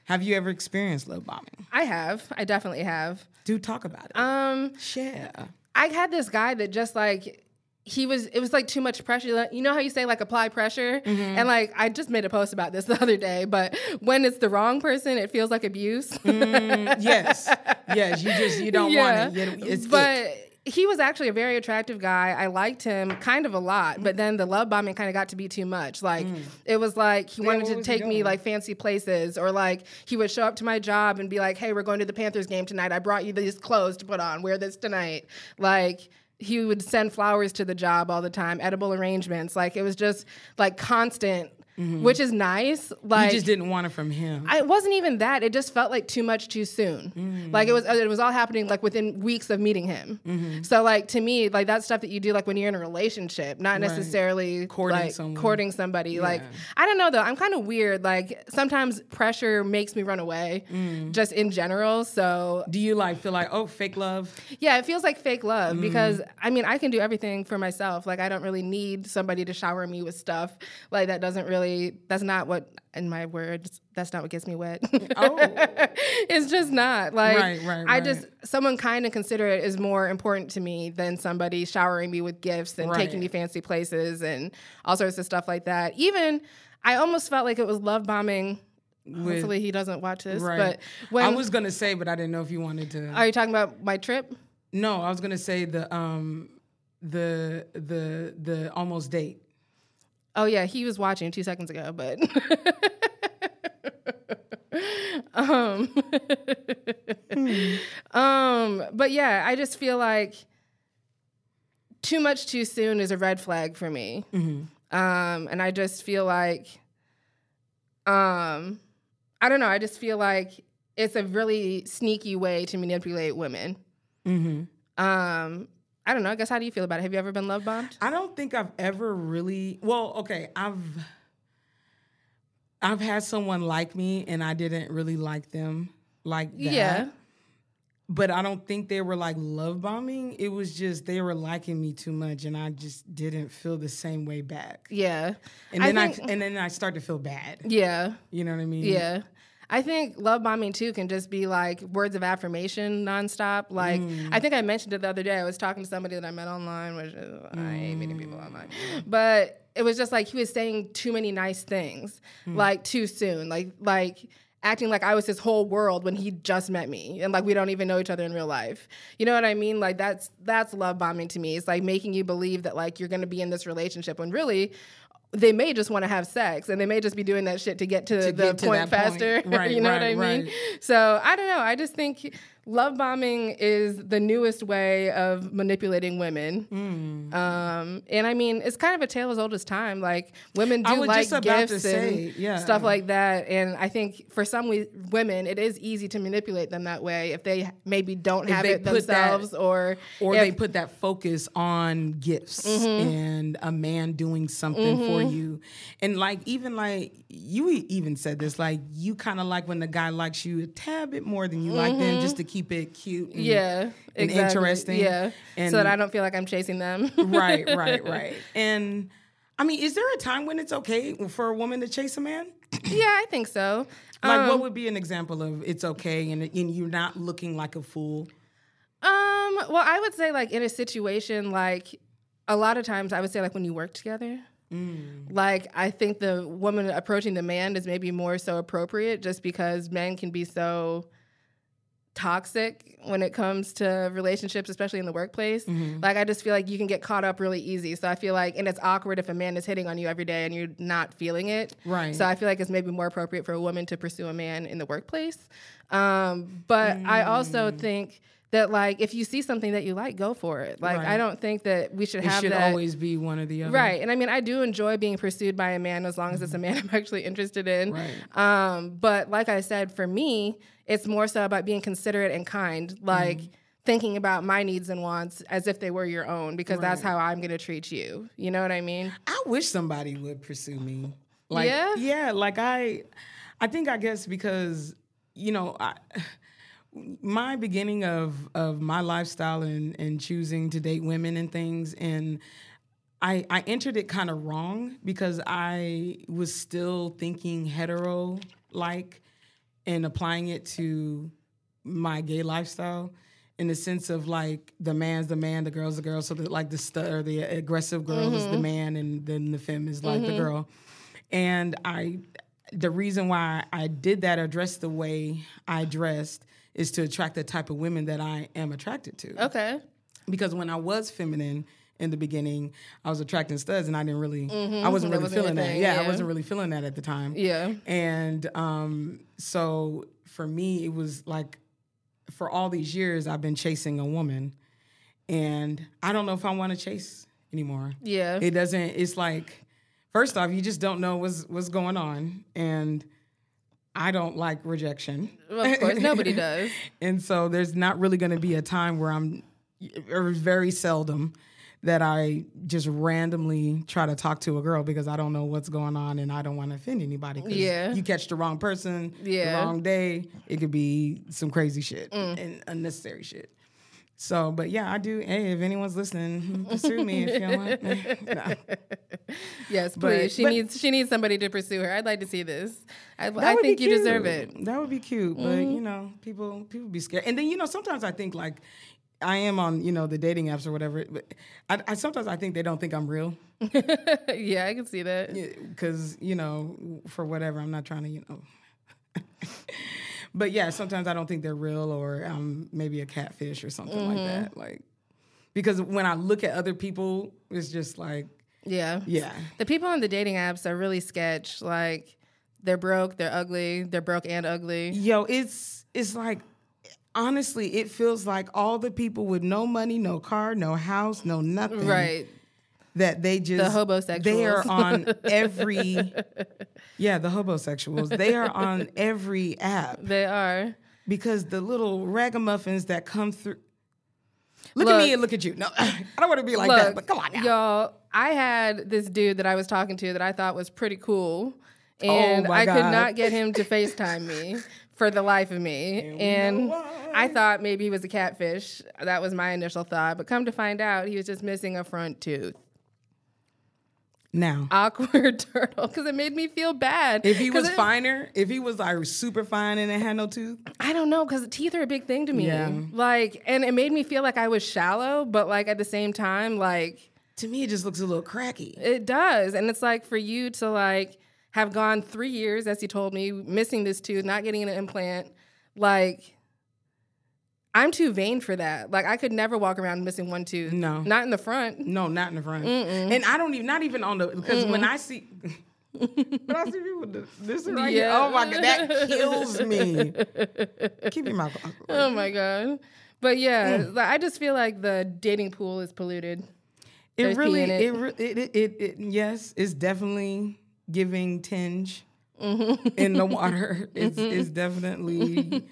Have you ever experienced love bombing? I have. I definitely have. Do talk about it. Um, share. I had this guy that just like he was it was like too much pressure. You know how you say like apply pressure? Mm-hmm. and like i just made a post about this *laughs* the other day but when it's the wrong person it feels like abuse. Mm, yes. Yes you just you don't yeah. want it. It's but it. he was actually a very attractive guy. I liked him kind of a lot but then the love bombing kind of got to be too much. Like mm. it was like he yeah, wanted to take me like fancy places or like he would show up to my job and be like hey we're going to the panthers game tonight. I brought you these clothes to put on. Wear this tonight. Like he would send flowers to the job all the time, edible arrangements. Like it was just like constant mm-hmm. which is nice. Like you just didn't want it from him. I, it wasn't even that. It just felt like too much too soon. Mm-hmm. Like it was. It was all happening like within weeks of meeting him. Mm-hmm. So like to me, like that stuff that you do like when you're in a relationship, not right. necessarily courting like someone. courting somebody. Yeah. Like I don't know though. I'm kind of weird. Like sometimes pressure makes me run away, mm. just in general. So do you like feel like oh fake love? Yeah, it feels like fake love mm. because I mean I can do everything for myself. Like I don't really need somebody to shower me with stuff. Like that doesn't really really that's not what in my words that's not what gets me wet. *laughs* Oh. *laughs* It's just not like right, right, i right. just someone kind and considerate is more important to me than somebody showering me with gifts and taking me fancy places and all sorts of stuff like that. Even i almost felt like it was love bombing. With, hopefully he doesn't watch this but when i was gonna say but i didn't know if you wanted to are you talking about my trip? No i was gonna say the um the the the almost date Oh yeah, he was watching two seconds ago, but *laughs* um, hmm. *laughs* um, but yeah, I just feel like too much too soon is a red flag for me. Mm-hmm. Um, and I just feel like, um, I don't know. I just feel like it's a really sneaky way to manipulate women. Mm-hmm. Um, I don't know. I guess how do you feel about it? Have you ever been love bombed? I don't think I've ever really. Well, okay, I've I've had someone like me, and I didn't really like them like that. Yeah. But I don't think they were like love bombing. It was just they were liking me too much, and I just didn't feel the same way back. Yeah. And then I, think, I and then I start to feel bad. Yeah. You know what I mean? Yeah. I think love bombing too can just be like words of affirmation nonstop. Like mm. I think I mentioned it the other day. I was talking to somebody that I met online, which is, mm. I hate meeting people online, but it was just like he was saying too many nice things, mm. like too soon, like like acting like I was his whole world when he just met me and like we don't even know each other in real life. You know what I mean? Like that's that's love bombing to me. It's like making you believe that like you're going to be in this relationship when really they may just want to have sex and they may just be doing that shit to get to, to the get to point faster. Point. *laughs* Right, you know right, what I mean? Right. So I don't know. I just think love bombing is the newest way of manipulating women. Mm. Um, and I mean, it's kind of a tale as old as time. Like women do like gifts say, and yeah. stuff like that. And I think for some we, women, it is easy to manipulate them that way if they maybe don't if have it themselves, that, or or if, they put that focus on gifts mm-hmm. and a man doing something mm-hmm. for you. And like even like you even said this, like you kind of like when the guy likes you a tad bit more than you mm-hmm. like them, just to keep it cute. And, yeah, and exactly. interesting. Yeah, and so that I don't feel like I'm chasing them. right, right, *laughs* right. And I mean, is there a time when it's okay for a woman to chase a man? yeah, I think so. Like, um, what would be an example of it's okay and, and you're not looking like a fool? Um, well, I would say like in a situation like a lot of times I would say like when you work together. Mm. Like I think the woman approaching the man is maybe more so appropriate just because men can be so toxic when it comes to relationships, especially in the workplace. Mm-hmm. Like I just feel like you can get caught up really easy. So I feel like, and it's awkward if a man is hitting on you every day and you're not feeling it. Right. So I feel like it's maybe more appropriate for a woman to pursue a man in the workplace. Um, but mm. I also mm. think that like if you see something that you like, go for it. Like right. I don't think that we should have it have should that. always be one or the other. Right. And I mean I do enjoy being pursued by a man as long as it's a man I'm actually interested in. Right. Um, but like I said, for me, it's more so about being considerate and kind. Like mm. thinking about my needs and wants as if they were your own, because right. that's how I'm gonna treat you. You know what I mean? I wish somebody would pursue me. Like yeah, yeah like I I think I guess because, you know, I my beginning of of my lifestyle and and choosing to date women and things and I, I entered it kind of wrong because I was still thinking hetero like and applying it to my gay lifestyle in the sense of like the man's the man, the girl's the girl. So that like the stu- or the aggressive girl mm-hmm. is the mm-hmm. man, and then the femme is like mm-hmm. the girl. And I, the reason why I did that or dressed the way I dressed is to attract the type of women that I am attracted to. Okay. Because when I was feminine in the beginning, I was attracting studs, and I didn't really, mm-hmm. I wasn't really wasn't feeling that. Yeah, yeah, I wasn't really feeling that at the time. Yeah. And um, so for me, it was like, for all these years, I've been chasing a woman, and I don't know if I want to chase anymore. Yeah. It doesn't. It's like, first off, you just don't know what's what's going on, and I don't like rejection. Well, of course, nobody *laughs* does. and so there's not really going to be a time where I'm, or very seldom, that I just randomly try to talk to a girl because I don't know what's going on and I don't want to offend anybody. Yeah. You catch the wrong person, yeah. the wrong day, it could be some crazy shit mm. and unnecessary shit. So, but yeah, I do. Hey, if anyone's listening, *laughs* pursue me if you want. no. *laughs* Yes, but, please. She but, needs she needs somebody to pursue her. I'd like to see this. I, I think you deserve it. That would be cute, mm-hmm. but you know, people people be scared. And then you know, sometimes I think like I am on you know the dating apps or whatever. But I, I sometimes I think they don't think I'm real. *laughs* yeah, I can see that. Because you know, for whatever, I'm not trying to you know. But yeah, sometimes I don't think they're real or um, maybe a catfish or something mm-hmm. like that. Like because when I look at other people, it's just like yeah, yeah. The people on the dating apps are really sketch. Like they're broke, they're ugly, they're broke and ugly. Yo, it's it's like honestly, it feels like all the people with no money, no car, no house, no nothing. Right that they just the hobosexuals. They are on *laughs* every yeah, the hobosexuals. They are on every app. They are because the little ragamuffins that come through. Look, look, at me and look at you. No, *laughs* I don't want to be like look, that. But come on now, y'all. I had this dude that I was talking to that I thought was pretty cool, oh and oh I God. could not get him to *laughs* Facetime me for the life of me. And, and I thought maybe he was a catfish. That was my initial thought. But come to find out, he was just missing a front tooth now. Awkward *laughs* turtle because it made me feel bad. If he was it, finer if he was like super fine and it had no tooth? I don't know because teeth are a big thing to me. Yeah. like and it made me feel like i was shallow but like at the same time like to me it just looks a little cracky. it does. And it's like for you to like have gone three years as he told me missing this tooth not getting an implant like I'm too vain for that. Like I could never walk around missing one tooth. No, not in the front. No, not in the front. Mm-mm. And I don't even, not even on the because *laughs* when I see. but I see people with this right yeah. here. Oh my god, that *laughs* kills me. Keep your mouth. Oh my god. But yeah, mm. I just feel like the dating pool is polluted. It There's really, it. It, it, it, it, it, yes, it's definitely giving tinge Mm-hmm. in the water. *laughs* It's, mm-hmm. it's definitely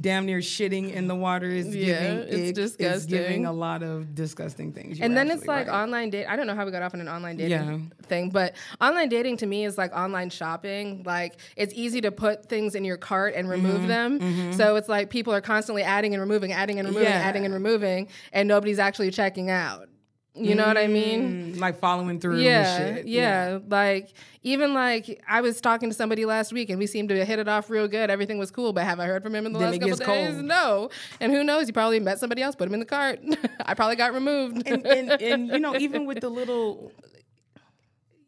damn near shitting in the water. Is yeah, giving it's ick, disgusting. It's giving a lot of disgusting things. You're and then it's like right. online date. I don't know how we got off on an online dating yeah. thing, but online dating to me is like online shopping. Like it's easy to put things in your cart and remove mm-hmm. them. Mm-hmm. So it's like people are constantly adding and removing, adding and removing, yeah. adding and removing, and nobody's actually checking out. You know mm, what I mean? Mm, like following through. Yeah, yeah, yeah, Like even like I was talking to somebody last week and we seemed to hit it off real good. Everything was cool, but have I heard from him in the then last couple days? Cold. No. And who knows? He probably met somebody else, put him in the cart. *laughs* I probably got removed. and, and, and you know, *laughs* even with the little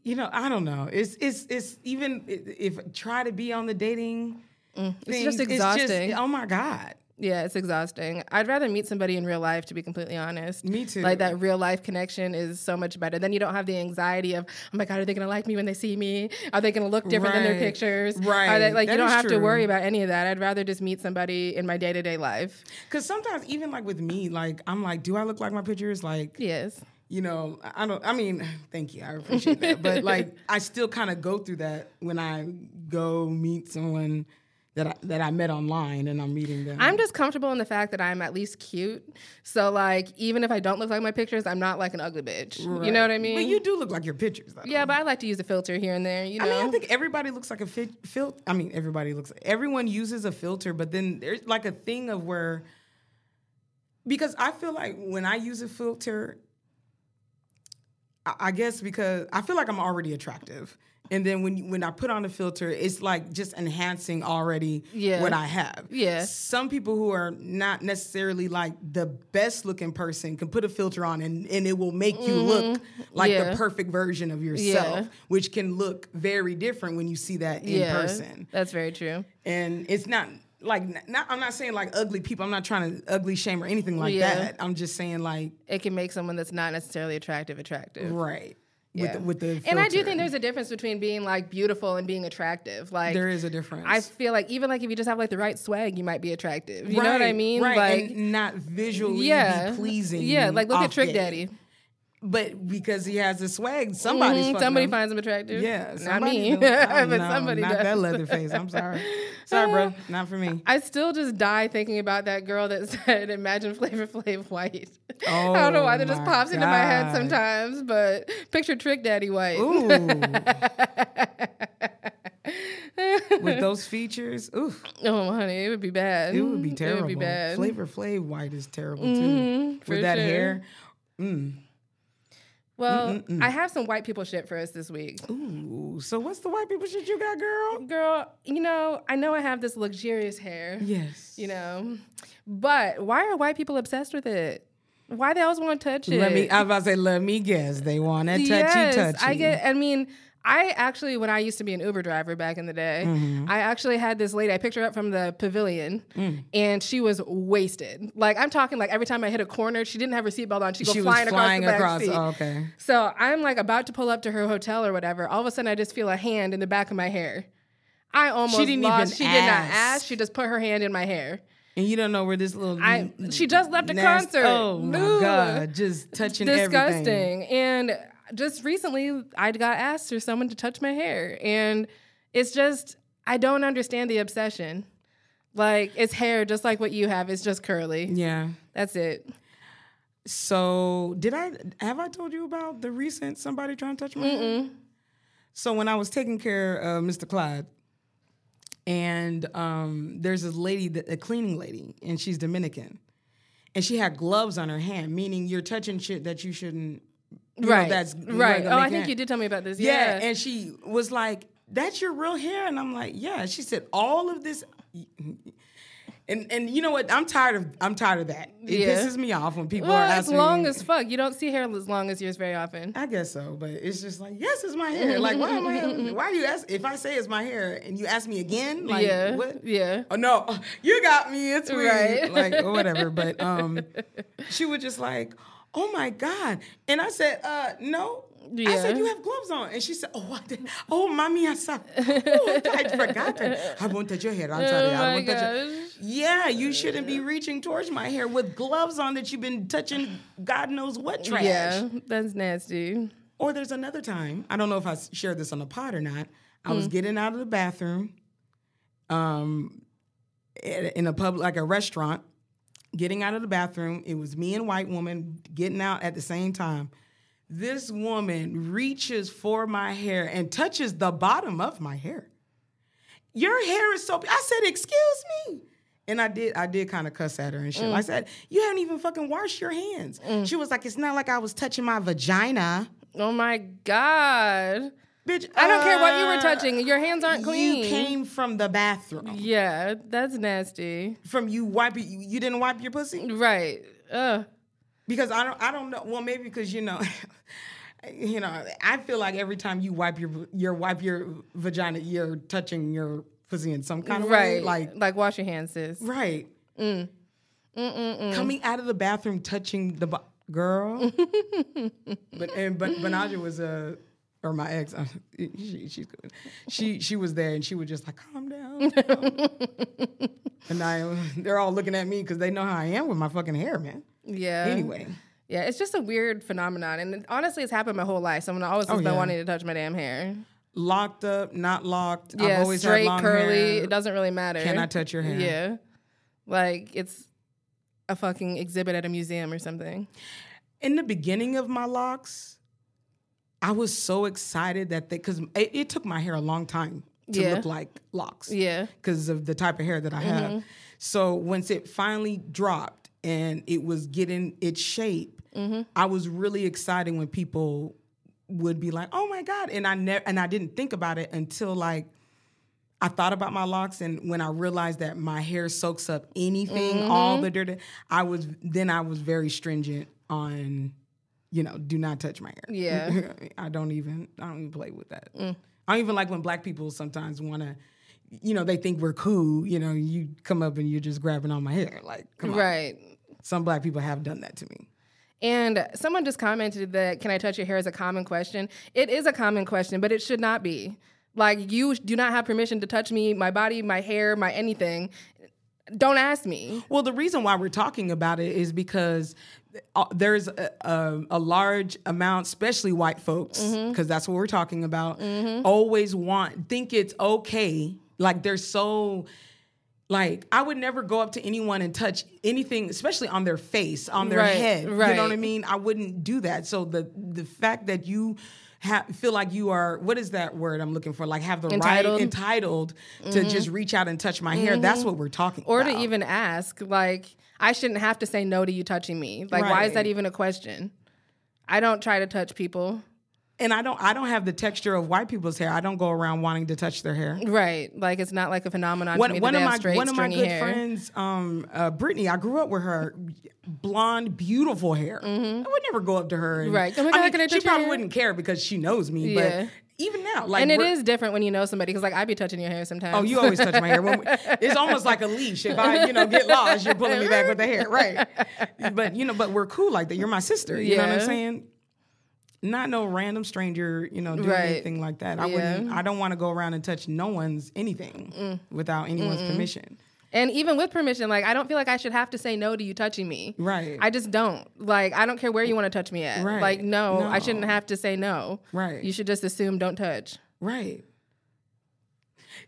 you know, I don't know. It's it's it's even if try to be on the dating Mm, it's just exhausting. It's just, oh my god. Yeah, it's exhausting. I'd rather meet somebody in real life, to be completely honest. Me too. Like that real life connection is so much better. Then you don't have the anxiety of, oh my God, are they gonna like me when they see me? Are they gonna look different right. than their pictures? Right. Are They, like that you don't have true. to worry about any of that. I'd rather just meet somebody in my day to day life. Because sometimes, even like with me, like I'm like, do I look like my pictures? Like, yes you know, I don't. I mean, *laughs* thank you. I appreciate that. But like, I still kind of go through that when I go meet someone that I, that I met online and I'm meeting them. I'm just comfortable in the fact that I'm at least cute. So like even if I don't look like my pictures, I'm not like an ugly bitch. Right. You know what I mean? But you do look like your pictures though. Yeah, but I like to use a filter here and there, you know. I mean, I think everybody looks like a fit filter. I mean, everybody looks everyone uses a filter, but then there's like a thing of where because I feel like when I use a filter I guess because I feel like I'm already attractive and then when when I put on the filter, it's like just enhancing already yeah. what I have. Yeah. Some people who are not necessarily like the best looking person can put a filter on and, and it will make you mm-hmm. look like yeah. the perfect version of yourself, yeah. which can look very different when you see that in person. That's very true. And it's not like not, I'm not saying like ugly people. I'm not trying to ugly shame or anything like that. I'm just saying like it can make someone that's not necessarily attractive attractive. Right with the, with the and I do think there's a difference between being like beautiful and being attractive. Like there is a difference. I feel like even like if you just have like the right swag, you might be attractive. You right, know what I mean? Right. Like and not visually yeah, pleasing. Yeah, like look at Trick Daddy. But because he has the swag, somebody's mm-hmm, somebody him. finds him attractive. Yeah, not me, *laughs* but no, somebody not does. that leather face. I'm sorry, *laughs* sorry, bro, not for me. I still just die thinking about that girl that *laughs* said, "Imagine Flavor Flav white." Oh, I don't know why that just pops God. into my head sometimes, but picture Trick Daddy white. Ooh. With those features, oof. Oh, honey, it would be bad. It would be terrible. It would be bad. Flavor Flav white is terrible too. Mm-hmm, With that sure. hair. Mm. Well, Mm-mm-mm. I have some white people shit for us this week. Ooh, so what's the white people shit you got, girl? Girl, you know, I know I have this luxurious hair. Yes. You know, but why are white people obsessed with it? Why they always want to touch it? Let me. I was about to say, let me guess. They want to touchy yes, touchy. I get. I mean, I actually, when I used to be an Uber driver back in the day, mm-hmm. I actually had this lady. I picked her up from the pavilion, mm. and she was wasted. Like I'm talking, like every time I hit a corner, she didn't have her seatbelt on. She'd go she flying, flying across the back across. seat. Oh, okay. So I'm like about to pull up to her hotel or whatever. All of a sudden, I just feel a hand in the back of my hair. I almost she didn't lost. Even she ask. did not ask. She just put her hand in my hair. And you don't know where this little I she just left a concert. Oh my Ooh. god, just touching disgusting. Everything. And just recently I got asked for someone to touch my hair and it's just I don't understand the obsession. Like it's hair just like what you have, it's just curly. Yeah. That's it. So, did I have I told you about the recent somebody trying to touch my Mm-mm. hair? So when I was taking care of Mr. Clyde, and um, there's this lady, that, a cleaning lady, and she's Dominican, and she had gloves on her hand, meaning you're touching shit that you shouldn't right. Know, that's right. Oh, I think you did tell me about this. Yeah. yeah. And she was like, "That's your real hair," and I'm like, "Yeah." She said, "All of this." And and you know what? I'm tired of I'm tired of that. It yeah. pisses me off when people well, are asking. It's long me, as fuck. You don't see hair as long as yours very often. I guess so, but it's just like, yes, it's my hair. Like, why am I? *laughs* Why are you ask? If I say it's my hair and you ask me again, like, yeah, what? Yeah. Oh no, *laughs* you got me. It's weird. Right. *laughs* Like or whatever. But um, she was just like oh my God. And I said, uh, no. Yeah. I said, you have gloves on. And she said, oh, I did. Oh, mommy, I saw. *laughs* Oh, I'd forgotten. *laughs* I won't touch your hair. I'm sorry. Oh I won't gosh. touch it. Yeah, you shouldn't be reaching towards my hair with gloves on that you've been touching God knows what trash. Yeah, that's nasty. Or there's another time, I don't know if I shared this on the pod or not. I mm. was getting out of the bathroom um, in a pub, like a restaurant, getting out of the bathroom. It was me and white woman getting out at the same time. This woman reaches for my hair and touches the bottom of my hair. Your hair is so. I said, "Excuse me." And I did, I did kind of cuss at her and shit. Mm. I said, "You haven't even fucking washed your hands." Mm. She was like, "It's not like I was touching my vagina." Oh my god. Bitch, I don't uh, care what you were touching. Your hands aren't clean. You came from the bathroom. Yeah, that's nasty. From you wipe you, you didn't wipe your pussy? Right. Ugh. Because I don't I don't know. Well, maybe because you know *laughs* you know, I feel like every time you wipe your your wipe your vagina, you're touching your pussy in some kind of right. way. Like like wash your hands, sis. right. Coming out of the bathroom, touching the bo- girl. *laughs* but and but Banaja was a. or my ex, uh, she, she's good. She she was there and she was just like, calm down. *laughs* and I, they're all looking at me because they know how I am with my fucking hair, man. Yeah. Anyway, Yeah, it's just a weird phenomenon, and honestly, it's happened my whole life. Someone always has Oh, been yeah. wanting to touch my damn hair. locked up, not locked. Yeah, I've always straight, had long curly. hair. It doesn't really matter. Can I touch your hair? Yeah, like it's a fucking exhibit at a museum or something. in the beginning of my locks, I was so excited that they because it, it took my hair a long time to Yeah. look like locks. Yeah. because of the type of hair that I have. Mm-hmm. So once it finally dropped and it was getting its shape, Mm-hmm. I was really excited when people would be like, "Oh my god!" And I never and I didn't think about it until like. I thought about my locks, and when I realized that my hair soaks up anything, Mm-hmm. all the dirt, I was then I was very stringent on, you know, do not touch my hair. Yeah. Mm. *laughs* I don't even I don't even play with that. I don't even like when black people sometimes want to, you know, they think we're cool. You know, you come up and you're just grabbing on my hair. Like, come on. Right. Some black people have done that to me. And someone just commented that can I touch your hair is a common question. It is a common question, but it should not be. Like you do not have permission to touch me, my body, my hair, my anything. Don't ask me. Well, the reason why we're talking about it is because uh, there's a, a, a large amount, especially white folks, because that's what we're talking about, always want, think it's okay. Like they're so, like, I would never go up to anyone and touch anything, especially on their face, on their Right, head. You know what I mean? I wouldn't do that. So the the fact that you ha- feel like you are, what is that word I'm looking for? Like have the Entitled. right, entitled to mm-hmm. just reach out and touch my hair. That's mm-hmm. what we're talking about. Or about. to even ask, like, I shouldn't have to say no to you touching me. Like, why is that even a question? I don't try to touch people. And I don't I don't have the texture of white people's hair. I don't go around wanting to touch their hair. Right. Like it's not like a phenomenon to One, one of my straight, one of my good hair. friends, um, uh, Brittany. I grew up with her, blonde, beautiful hair. I would never go up to her. And, Mm-hmm. Right. Oh my I mean, she probably wouldn't care because she knows me. Yeah. But even now, like, and it is different when you know somebody because, like, I'd be touching your hair sometimes. Oh, you always touch my hair. We- *laughs* it's almost like a leash. If I, you know, get lost, you're pulling me back with the hair, right? *laughs* But you know, but we're cool like that. You're my sister. You know what I'm saying? Not no random stranger, you know, doing Right. anything like that. I Yeah. wouldn't. I don't want to go around and touch no one's anything mm. without anyone's permission. And even with permission, like I don't feel like I should have to say no to you touching me. Right. I just don't. Like I don't care where you want to touch me at. Right. Like no, I shouldn't have to say no. Right. You should just assume don't touch. Right.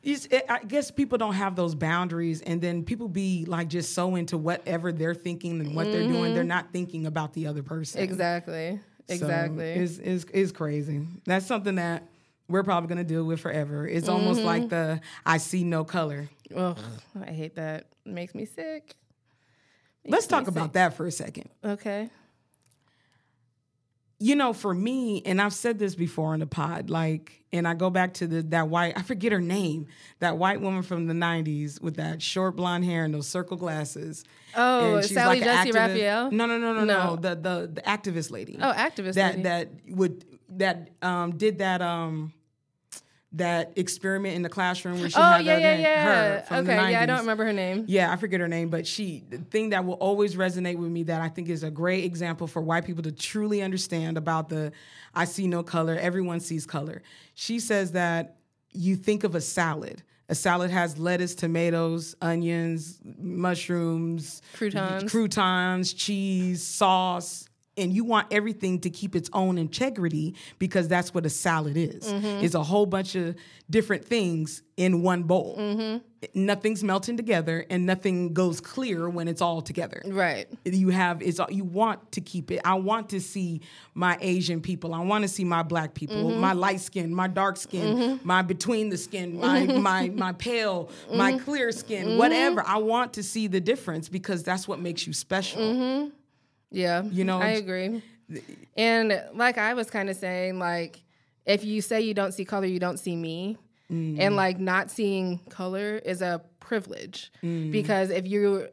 It- eh, I guess people don't have those boundaries, and then people be like just so into whatever they're thinking and what they're doing. They're mm-hmm. not thinking about the other person. Exactly. So Exactly. is it's, it's crazy. That's something that we're probably going to deal with forever. It's almost Mm-hmm. like the I see no color. Ugh, I hate that. It makes me sick. Let's talk about that for a second. Okay. You know, for me, and I've said this before on the pod, like, and I go back to the that white, I forget her name, that white woman from the 90s with that short blonde hair and those circle glasses. Oh, Sally an Jessy Raphael? No, no, no, no, No. no. The the the activist lady. Oh, activist that lady. that would that um did that um that experiment in the classroom where she Oh had yeah, yeah, yeah. her from the Okay, yeah, I don't remember her name. Yeah, I forget her name, but she the thing that will always resonate with me that I think is a great example for white people to truly understand about the I see no color, everyone sees color. She says that you think of a salad. A salad has lettuce, tomatoes, onions, mushrooms, Croutons. croutons, cheese, sauce, and you want everything to keep its own integrity because that's what a salad is. Mm-hmm. It's a whole bunch of different things in one bowl. Mm-hmm. Nothing's melting together and nothing goes clear when it's all together. Right. You have it's you want to keep it. I want to see my Asian people. I want to see my black people, Mm-hmm. my light skin, my dark skin, my between the skin, my my *laughs* my pale, my Mm-hmm. clear skin, whatever. I want to see the difference because that's what makes you special. Yeah. You know, I agree. And like I was kind of saying, like, if you say you don't see color, you don't see me. Mm. And like not seeing color is a privilege Mm. because if you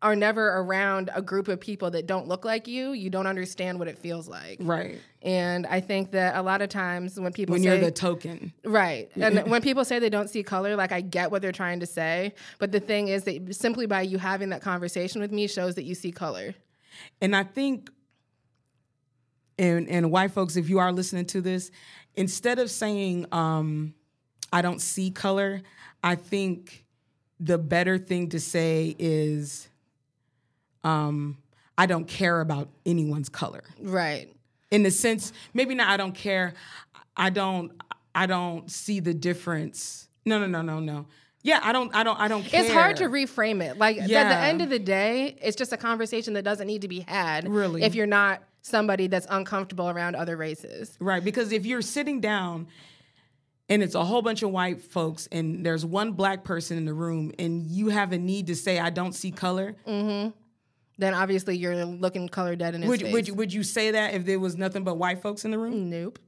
are never around a group of people that don't look like you, you don't understand what it feels like. Right. And I think that a lot of times when people when say, you're the token, right, and when people say they don't see color, like I get what they're trying to say, but the thing is that simply by you having that conversation with me shows that you see color. And I think, and and white folks, if you are listening to this, instead of saying um, I don't see color, I think the better thing to say is um, I don't care about anyone's color. Right. In the sense, maybe not I don't care. I don't I don't see the difference. No, no, no, no, no. Yeah, I don't I don't I don't care. It's hard to reframe it. Like yeah. at the end of the day, it's just a conversation that doesn't need to be had. Really. If you're not somebody that's uncomfortable around other races. Right, because if you're sitting down and it's a whole bunch of white folks and there's one black person in the room and you have a need to say I don't see color, mm-hmm then obviously you're looking color dead in his would, face. Would, would you say that if there was nothing but white folks in the room? Nope.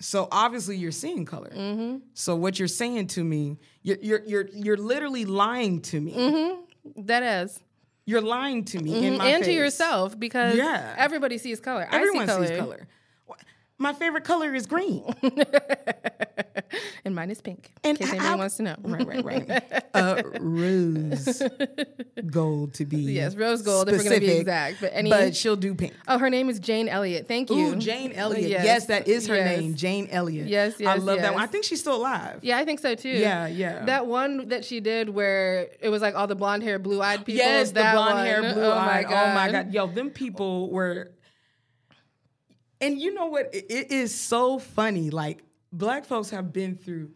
So obviously you're seeing color. Mm-hmm. So what you're saying to me, you're you're you're, you're literally lying to me. Mm-hmm. That is. You're lying to me mm-hmm. and face. to yourself because yeah. everybody sees color. Everyone see color. sees color. My favorite color is green. *laughs* and mine is pink. In case anyone wants to know. Right, right, right. *laughs* uh, rose gold to be. Yes, rose gold specific, if we're going to be exact. But any. But she'll do pink. Oh, her name is Jane Elliott. Thank you. Ooh, Jane Elliott. Yes. yes, that is her yes. name, Jane Elliott. Yes, yes. I love yes. that one. I think she's still alive. Yeah, I think so too. Yeah, yeah. That one that she did where it was like all the blonde hair, blue eyed people. Yes, the blonde one. hair, blue eyed. Oh, oh my god. Yo, them people were and you know what? It is so funny. Like black folks have been through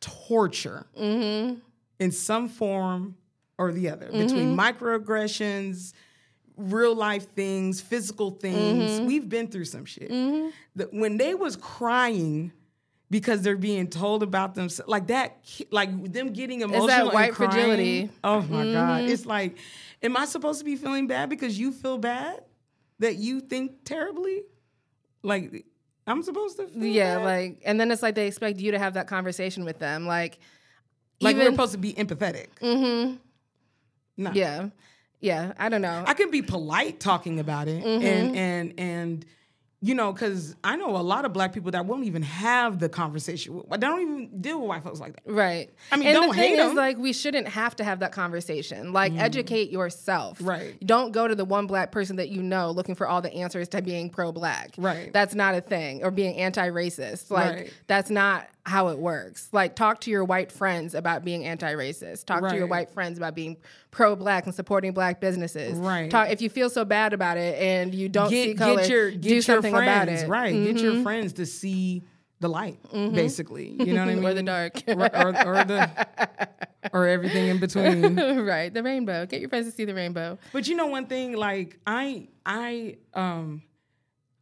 torture mm-hmm. in some form or the other mm-hmm. between microaggressions, real life things, physical things. Mm-hmm. We've been through some shit. Mm-hmm. The, when they was crying because they're being told about them like that, like them getting emotional. Is that white crying, fragility? Oh my god! Mm-hmm. It's like, am I supposed to be feeling bad because you feel bad that you think terribly? Like I'm supposed to Yeah, bad? like and then it's like they expect you to have that conversation with them. Like like even, we're supposed to be empathetic. Mm-hmm. No. Yeah. Yeah. I don't know. I can be polite talking about it mm-hmm. and and and you know, because I know a lot of black people that won't even have the conversation. They don't even deal with white folks like that. Right. I mean, and don't the thing hate is, them. like, we shouldn't have to have that conversation. Like, mm. educate yourself. Right. Don't go to the one black person that you know looking for all the answers to being pro-black. Right. That's not a thing. Or being anti-racist. Like, right. that's not how it works. Like, talk to your white friends about being anti-racist. Talk right. to your white friends about being pro-black and supporting black businesses. Right. Talk if you feel so bad about it and you don't get, see color. Get your, get do something friends, about it. Right. Mm-hmm. Get your friends to see the light, mm-hmm. basically. You know what I mean? *laughs* or the dark, or, or, or, the *laughs* or everything in between. *laughs* right, the rainbow. Get your friends to see the rainbow. But you know one thing, like I, I, um,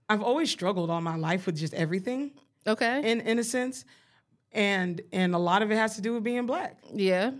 I've always struggled all my life with just everything. Okay. In in a sense, and and a lot of it has to do with being black. Yeah.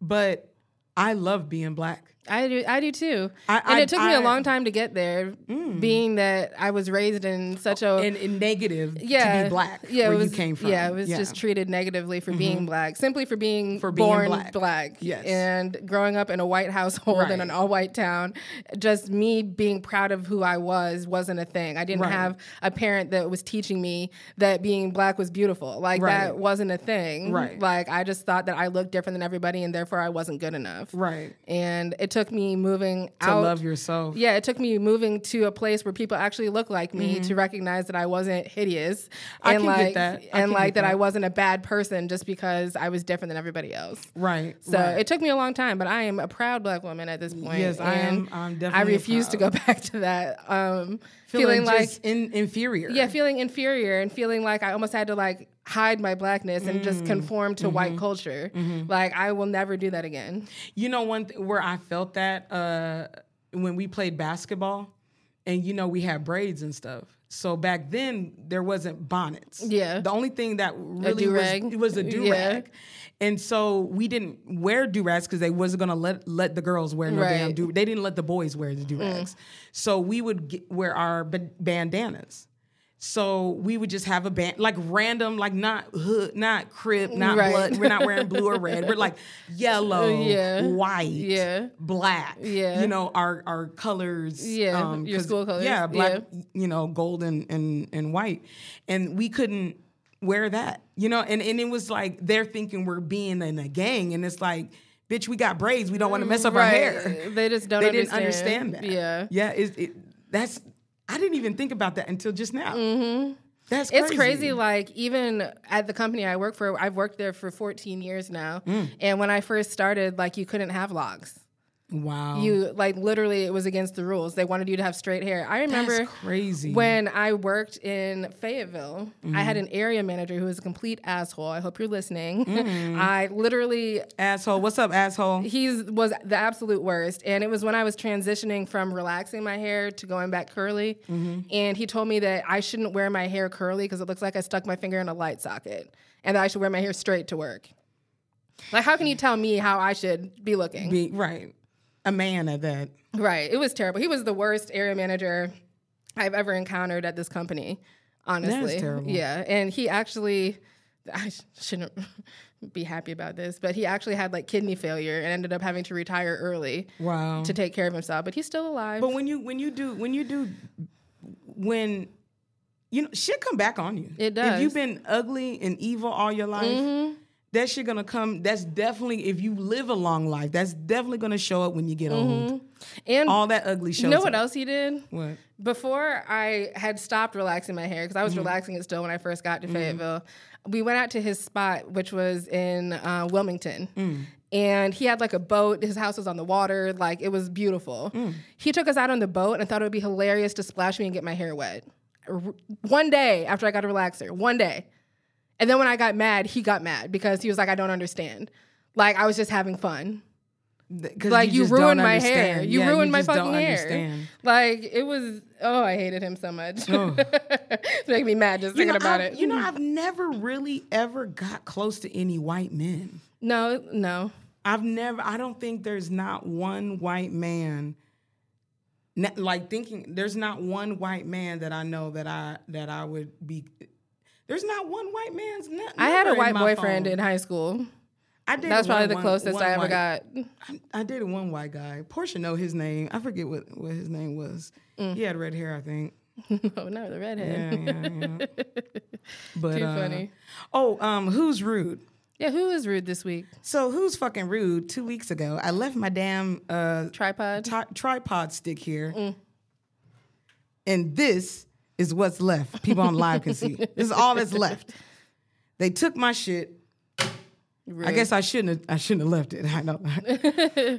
But I love being black. I do. I do too. I, and I, it took I, me a long time to get there, mm. being that I was raised in such a in, in negative yeah, to be black. Yeah, where was, you came from. Yeah, it was yeah. just treated negatively for mm-hmm. being black, simply for being for born being black. black. Yes, and growing up in a white household right. in an all white town, just me being proud of who I was wasn't a thing. I didn't right. have a parent that was teaching me that being black was beautiful. Like right. that wasn't a thing. Right. Like I just thought that I looked different than everybody, and therefore I wasn't good enough. Right. And it took me moving to out, love yourself. Yeah, it took me moving to a place where people actually look like me mm-hmm. to recognize that I wasn't hideous I and like and like that, that, I wasn't a bad person just because I was different than everybody else. Right. So right. it took me a long time, but I am a proud black woman at this point. Yes, I am. I'm definitely. I refuse to go *laughs* back to that. Um, feeling, feeling like in, inferior. Yeah, feeling inferior and feeling like I almost had to like hide my blackness and mm. just conform to mm-hmm. white culture. Mm-hmm. Like I will never do that again. You know, one th- where I felt that uh, when we played basketball, and you know we had braids and stuff. So back then there wasn't bonnets. Yeah. The only thing that really was it was a do rag. And so we didn't wear do rags because they wasn't gonna let let the girls wear no Right. damn do. They didn't let the boys wear the do rags. So we would get, wear our ba- bandanas. So we would just have a band, like random, like not hood, not crib, not right. blood. We're not wearing blue or red. We're like *laughs* yellow, yeah. white, yeah. black. Yeah. You know, our our colors. Yeah. Um, Your school colors. Yeah, black, yeah. you know, gold and, and, and white. And we couldn't wear that. You know, and, and it was like they're thinking we're being in a gang. And it's like, bitch, we got braids. We don't want to mess up right. our hair. They just don't they understand. didn't understand that. Yeah. Yeah. It, it, that's I didn't even think about that until just now. Mm-hmm. That's crazy. It's crazy. Like even at the company I work for, I've worked there for 14 years now. Mm. And when I first started, like you couldn't have locks. Wow. You like literally it was against the rules. They wanted you to have straight hair. I remember That's crazy. when I worked in Fayetteville, mm-hmm. I had an area manager who was a complete asshole. I hope you're listening. Mm-hmm. I literally asshole. What's up, asshole? He was the absolute worst. And it was when I was transitioning from relaxing my hair to going back curly. Mm-hmm. And he told me that I shouldn't wear my hair curly because it looks like I stuck my finger in a light socket. And that I should wear my hair straight to work. Like, how can you tell me how I should be looking? Be right a man at that. Right. It was terrible. He was the worst area manager I've ever encountered at this company. Honestly. Yeah, and he actually, *laughs* I shouldn't be happy about this, but he actually had like kidney failure and ended up having to retire early. Wow. To take care of himself, but he's still alive. But when you when you do when you do when you know shit come back on you. It does. If you've been ugly and evil all your life. Mm-hmm that shit gonna come. That's definitely if you live a long life, that's definitely gonna show up when you get mm-hmm. old. And all that ugly shows. You know what up. else he did? What? Before I had stopped relaxing my hair because I was mm-hmm. relaxing it still when I first got to mm-hmm. Fayetteville. We went out to his spot, which was in uh, Wilmington. Mm. And he had like a boat. His house was on the water. Like it was beautiful. Mm. He took us out on the boat and thought it would be hilarious to splash me and get my hair wet. R- one day after I got a relaxer, one day. And then when I got mad, he got mad because he was like, I don't understand. Like I was just having fun. Like you, you ruined my hair. You yeah, ruined you my fucking hair. Like it was. Oh, I hated him so much. Oh. *laughs* it's making me mad just you thinking know, about I've, it. You know, I've never really ever got close to any white men. No, no. I've never. I don't think there's not one white man. Like thinking, there's not one white man that I know that I that I would be there's not one white man's. N- I had a white boyfriend phone. in high school. I did. That was probably one, the closest I ever white, got. I, I, dated one white guy. Portia know his name. I forget what, what his name was. Mm. He had red hair, I think. *laughs* Oh no, the redhead. Yeah, yeah, yeah. *laughs* but too uh, funny. Oh, um, who's rude? Yeah, who is rude this week? So who's fucking rude? Two weeks ago, I left my damn uh, tripod t- tripod stick here, mm. and this is what's left. People on live can see. This is all that's left. They took my shit. Really? I guess I shouldn't have I shouldn't have left it. *laughs* I know.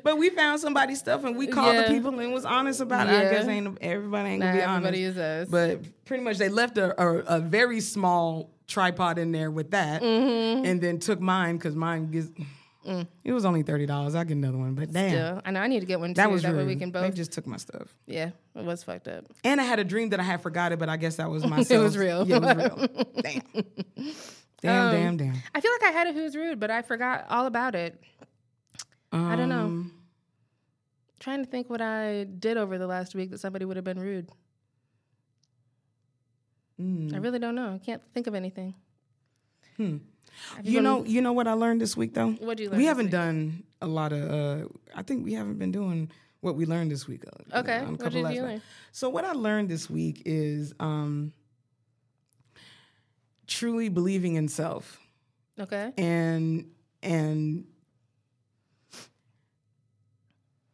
*laughs* but we found somebody's stuff and we called yeah. the people and was honest about yeah. it. I guess ain't everybody ain't gonna be everybody honest. Is us. But pretty much they left a, a, a very small tripod in there with that mm-hmm. and then took mine because mine gets Mm. It was only thirty dollars. I get another one, but damn, Still, I know I need to get one too. That was that rude. way we can both. They just took my stuff. Yeah, it was fucked up. And I had a dream that I had forgot it, but I guess that was *laughs* myself. it was real. Yeah, it was real. damn. Damn, um, damn, damn. I feel like I had a who's rude, but I forgot all about it. Um, I don't know. Um, trying to think what I did over the last week that somebody would have been rude. Mm. I really don't know. I can't think of anything. Hmm. You know, you know what I learned this week though. What you learn? We haven't week? done a lot of. Uh, I think we haven't been doing what we learned this week. Uh, okay, what did you learn? So what I learned this week is um, truly believing in self. Okay. And and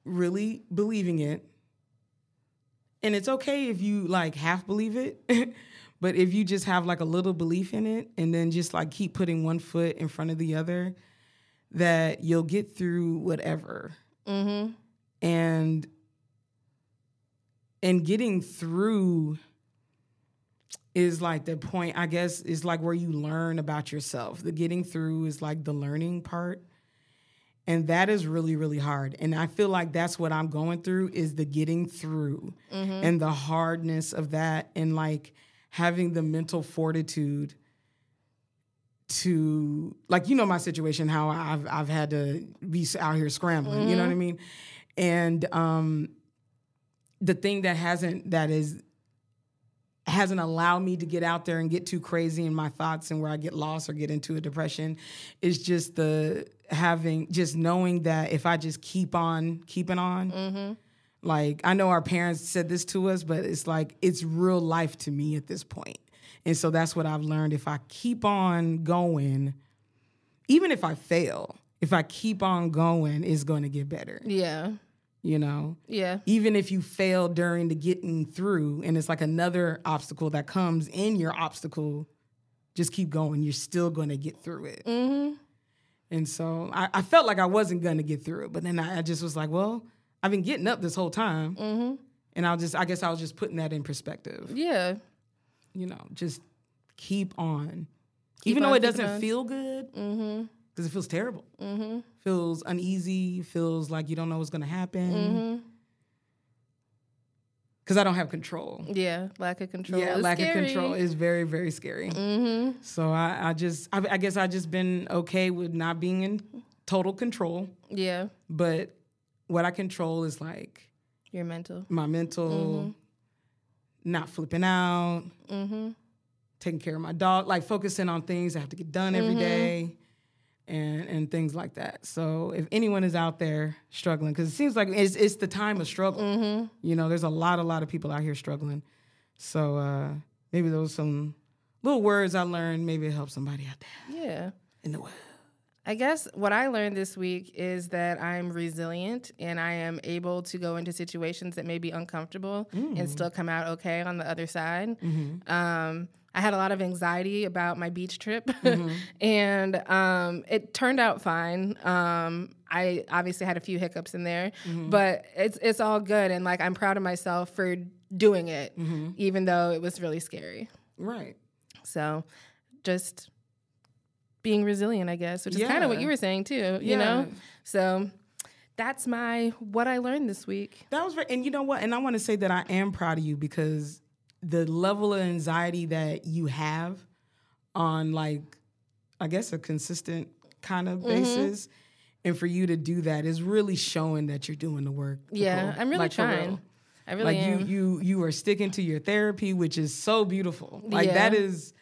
really believing it. And it's okay if you like half believe it. *laughs* But if you just have like a little belief in it and then just like keep putting one foot in front of the other, that you'll get through whatever. Mm-hmm. And and getting through is like the point, I guess, is like where you learn about yourself. The getting through is like the learning part. And that is really, really hard. And I feel like that's what I'm going through is the getting through mm-hmm. and the hardness of that. And like, having the mental fortitude to like you know my situation how I've I've had to be out here scrambling mm-hmm. you know what I mm-hmm. mean and um the thing that hasn't that is hasn't allowed me to get out there and get too crazy in my thoughts and where I get lost or get into a depression is just the having just knowing that if I just keep on keeping on. Mm-hmm. Like I know our parents said this to us, but it's like it's real life to me at this point. And so that's what I've learned. If I keep on going, even if I fail, if I keep on going, it's going to get better. Yeah you know yeah even if you fail during the getting through and it's like another obstacle that comes in your obstacle just keep going you're still going to get through it mm-hmm. and so I, I, felt like i wasn't going to get through it but then I, I, just was like well i've been getting up this whole time mm-hmm. and i'll just i guess i was just putting that in perspective yeah you know just keep on keep even on, though it doesn't on. feel good mm-hmm because it feels terrible. Mm-hmm. Feels uneasy. Feels like you don't know what's going to happen. Because mm-hmm. I don't have control. Yeah, lack of control. Yeah, lack scary. of control is very, very scary. Mm-hmm. So I, I just, I, I guess I just been okay with not being in total control. Yeah. But what I control is like your mental, my mental, mm-hmm. not flipping out, mm-hmm. taking care of my dog, like focusing on things I have to get done every mm-hmm. day and and things like that. So if anyone is out there struggling, because it seems like it's it's the time of struggle. Mm-hmm. You know, there's a lot a lot of people out here struggling. So uh, maybe those some little words I learned. Maybe it helps somebody out there. Yeah. In the world. I guess what I learned this week is that I'm resilient and I am able to go into situations that may be uncomfortable mm. and still come out okay on the other side. Mm-hmm. Um, I had a lot of anxiety about my beach trip, mm-hmm. *laughs* and um, it turned out fine. Um, I obviously had a few hiccups in there, mm-hmm. but it's it's all good, and like I'm proud of myself for doing it, mm-hmm. even though it was really scary. Right. So, just being resilient, I guess, which is yeah. kind of what you were saying too. You yeah. know, so that's my what I learned this week. That was very, and you know what? And I want to say that I am proud of you because the level of anxiety that you have on like I guess a consistent kind of mm-hmm. basis and for you to do that is really showing that you're doing the work. Yeah, I'm really like, trying. I really like am. you you you are sticking to your therapy, which is so beautiful. Like yeah. that is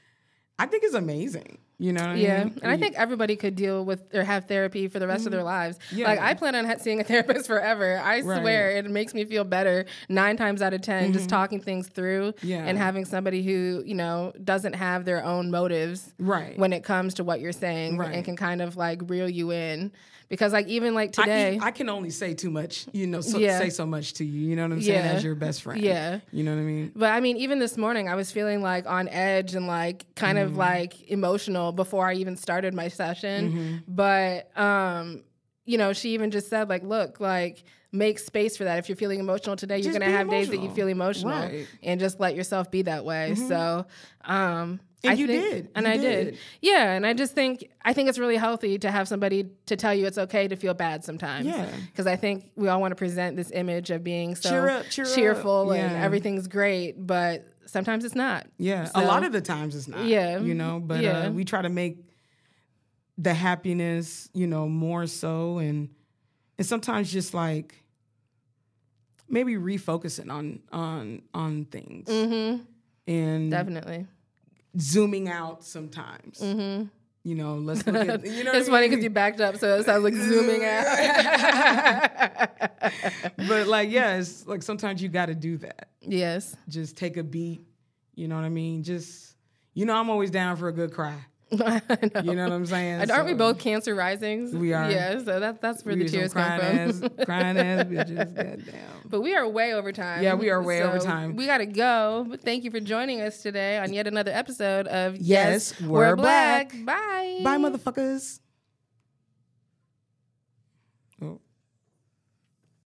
I think is amazing. You know yeah. I mean? And I think everybody could deal with or have therapy for the rest mm-hmm. of their mm-hmm. lives. Yeah. Like I plan on seeing a *laughs* therapist forever. I right. swear it makes me feel better nine times out of 10 mm-hmm. just talking things through yeah. and having somebody who, you know, doesn't have their own motives right. when it comes to what you're saying right. and can kind of like reel you in because like even like today I, I can only say too much you know so, yeah. say so much to you you know what i'm saying yeah. as your best friend yeah you know what i mean but i mean even this morning i was feeling like on edge and like kind mm-hmm. of like emotional before i even started my session mm-hmm. but um you know she even just said like look like make space for that. If you're feeling emotional today, just you're gonna have emotional. days that you feel emotional, right. and just let yourself be that way. Mm-hmm. So, um, and I you think, did. And you I did. did. Yeah. And I just think, I think it's really healthy to have somebody to tell you it's okay to feel bad sometimes. Yeah. Because I think we all want to present this image of being so cheer up, cheer cheerful up. and yeah. everything's great, but sometimes it's not. Yeah. So, a lot of the times it's not. Yeah. You know, but yeah. uh, we try to make the happiness, you know, more so and and sometimes just like maybe refocusing on on on things. Mm-hmm. And definitely zooming out sometimes. Mm-hmm. You know, let's look at, you *laughs* know. it's funny because you backed up, so it sounds like zooming out. *laughs* but like, yeah, it's like sometimes you got to do that. Yes. Just take a beat. You know what I mean? Just, you know, I'm always down for a good cry. *laughs* know. You know what I'm saying? And aren't so, we both Cancer risings? We are. Yeah, so that, that's where we the tears come from. Ass, crying ass *laughs* bitches, goddamn. But we are way over time. Yeah, we are way so over time. We got to go. But thank you for joining us today on yet another episode of Yes, yes We're, Black. Black. Bye. Bye, motherfuckers.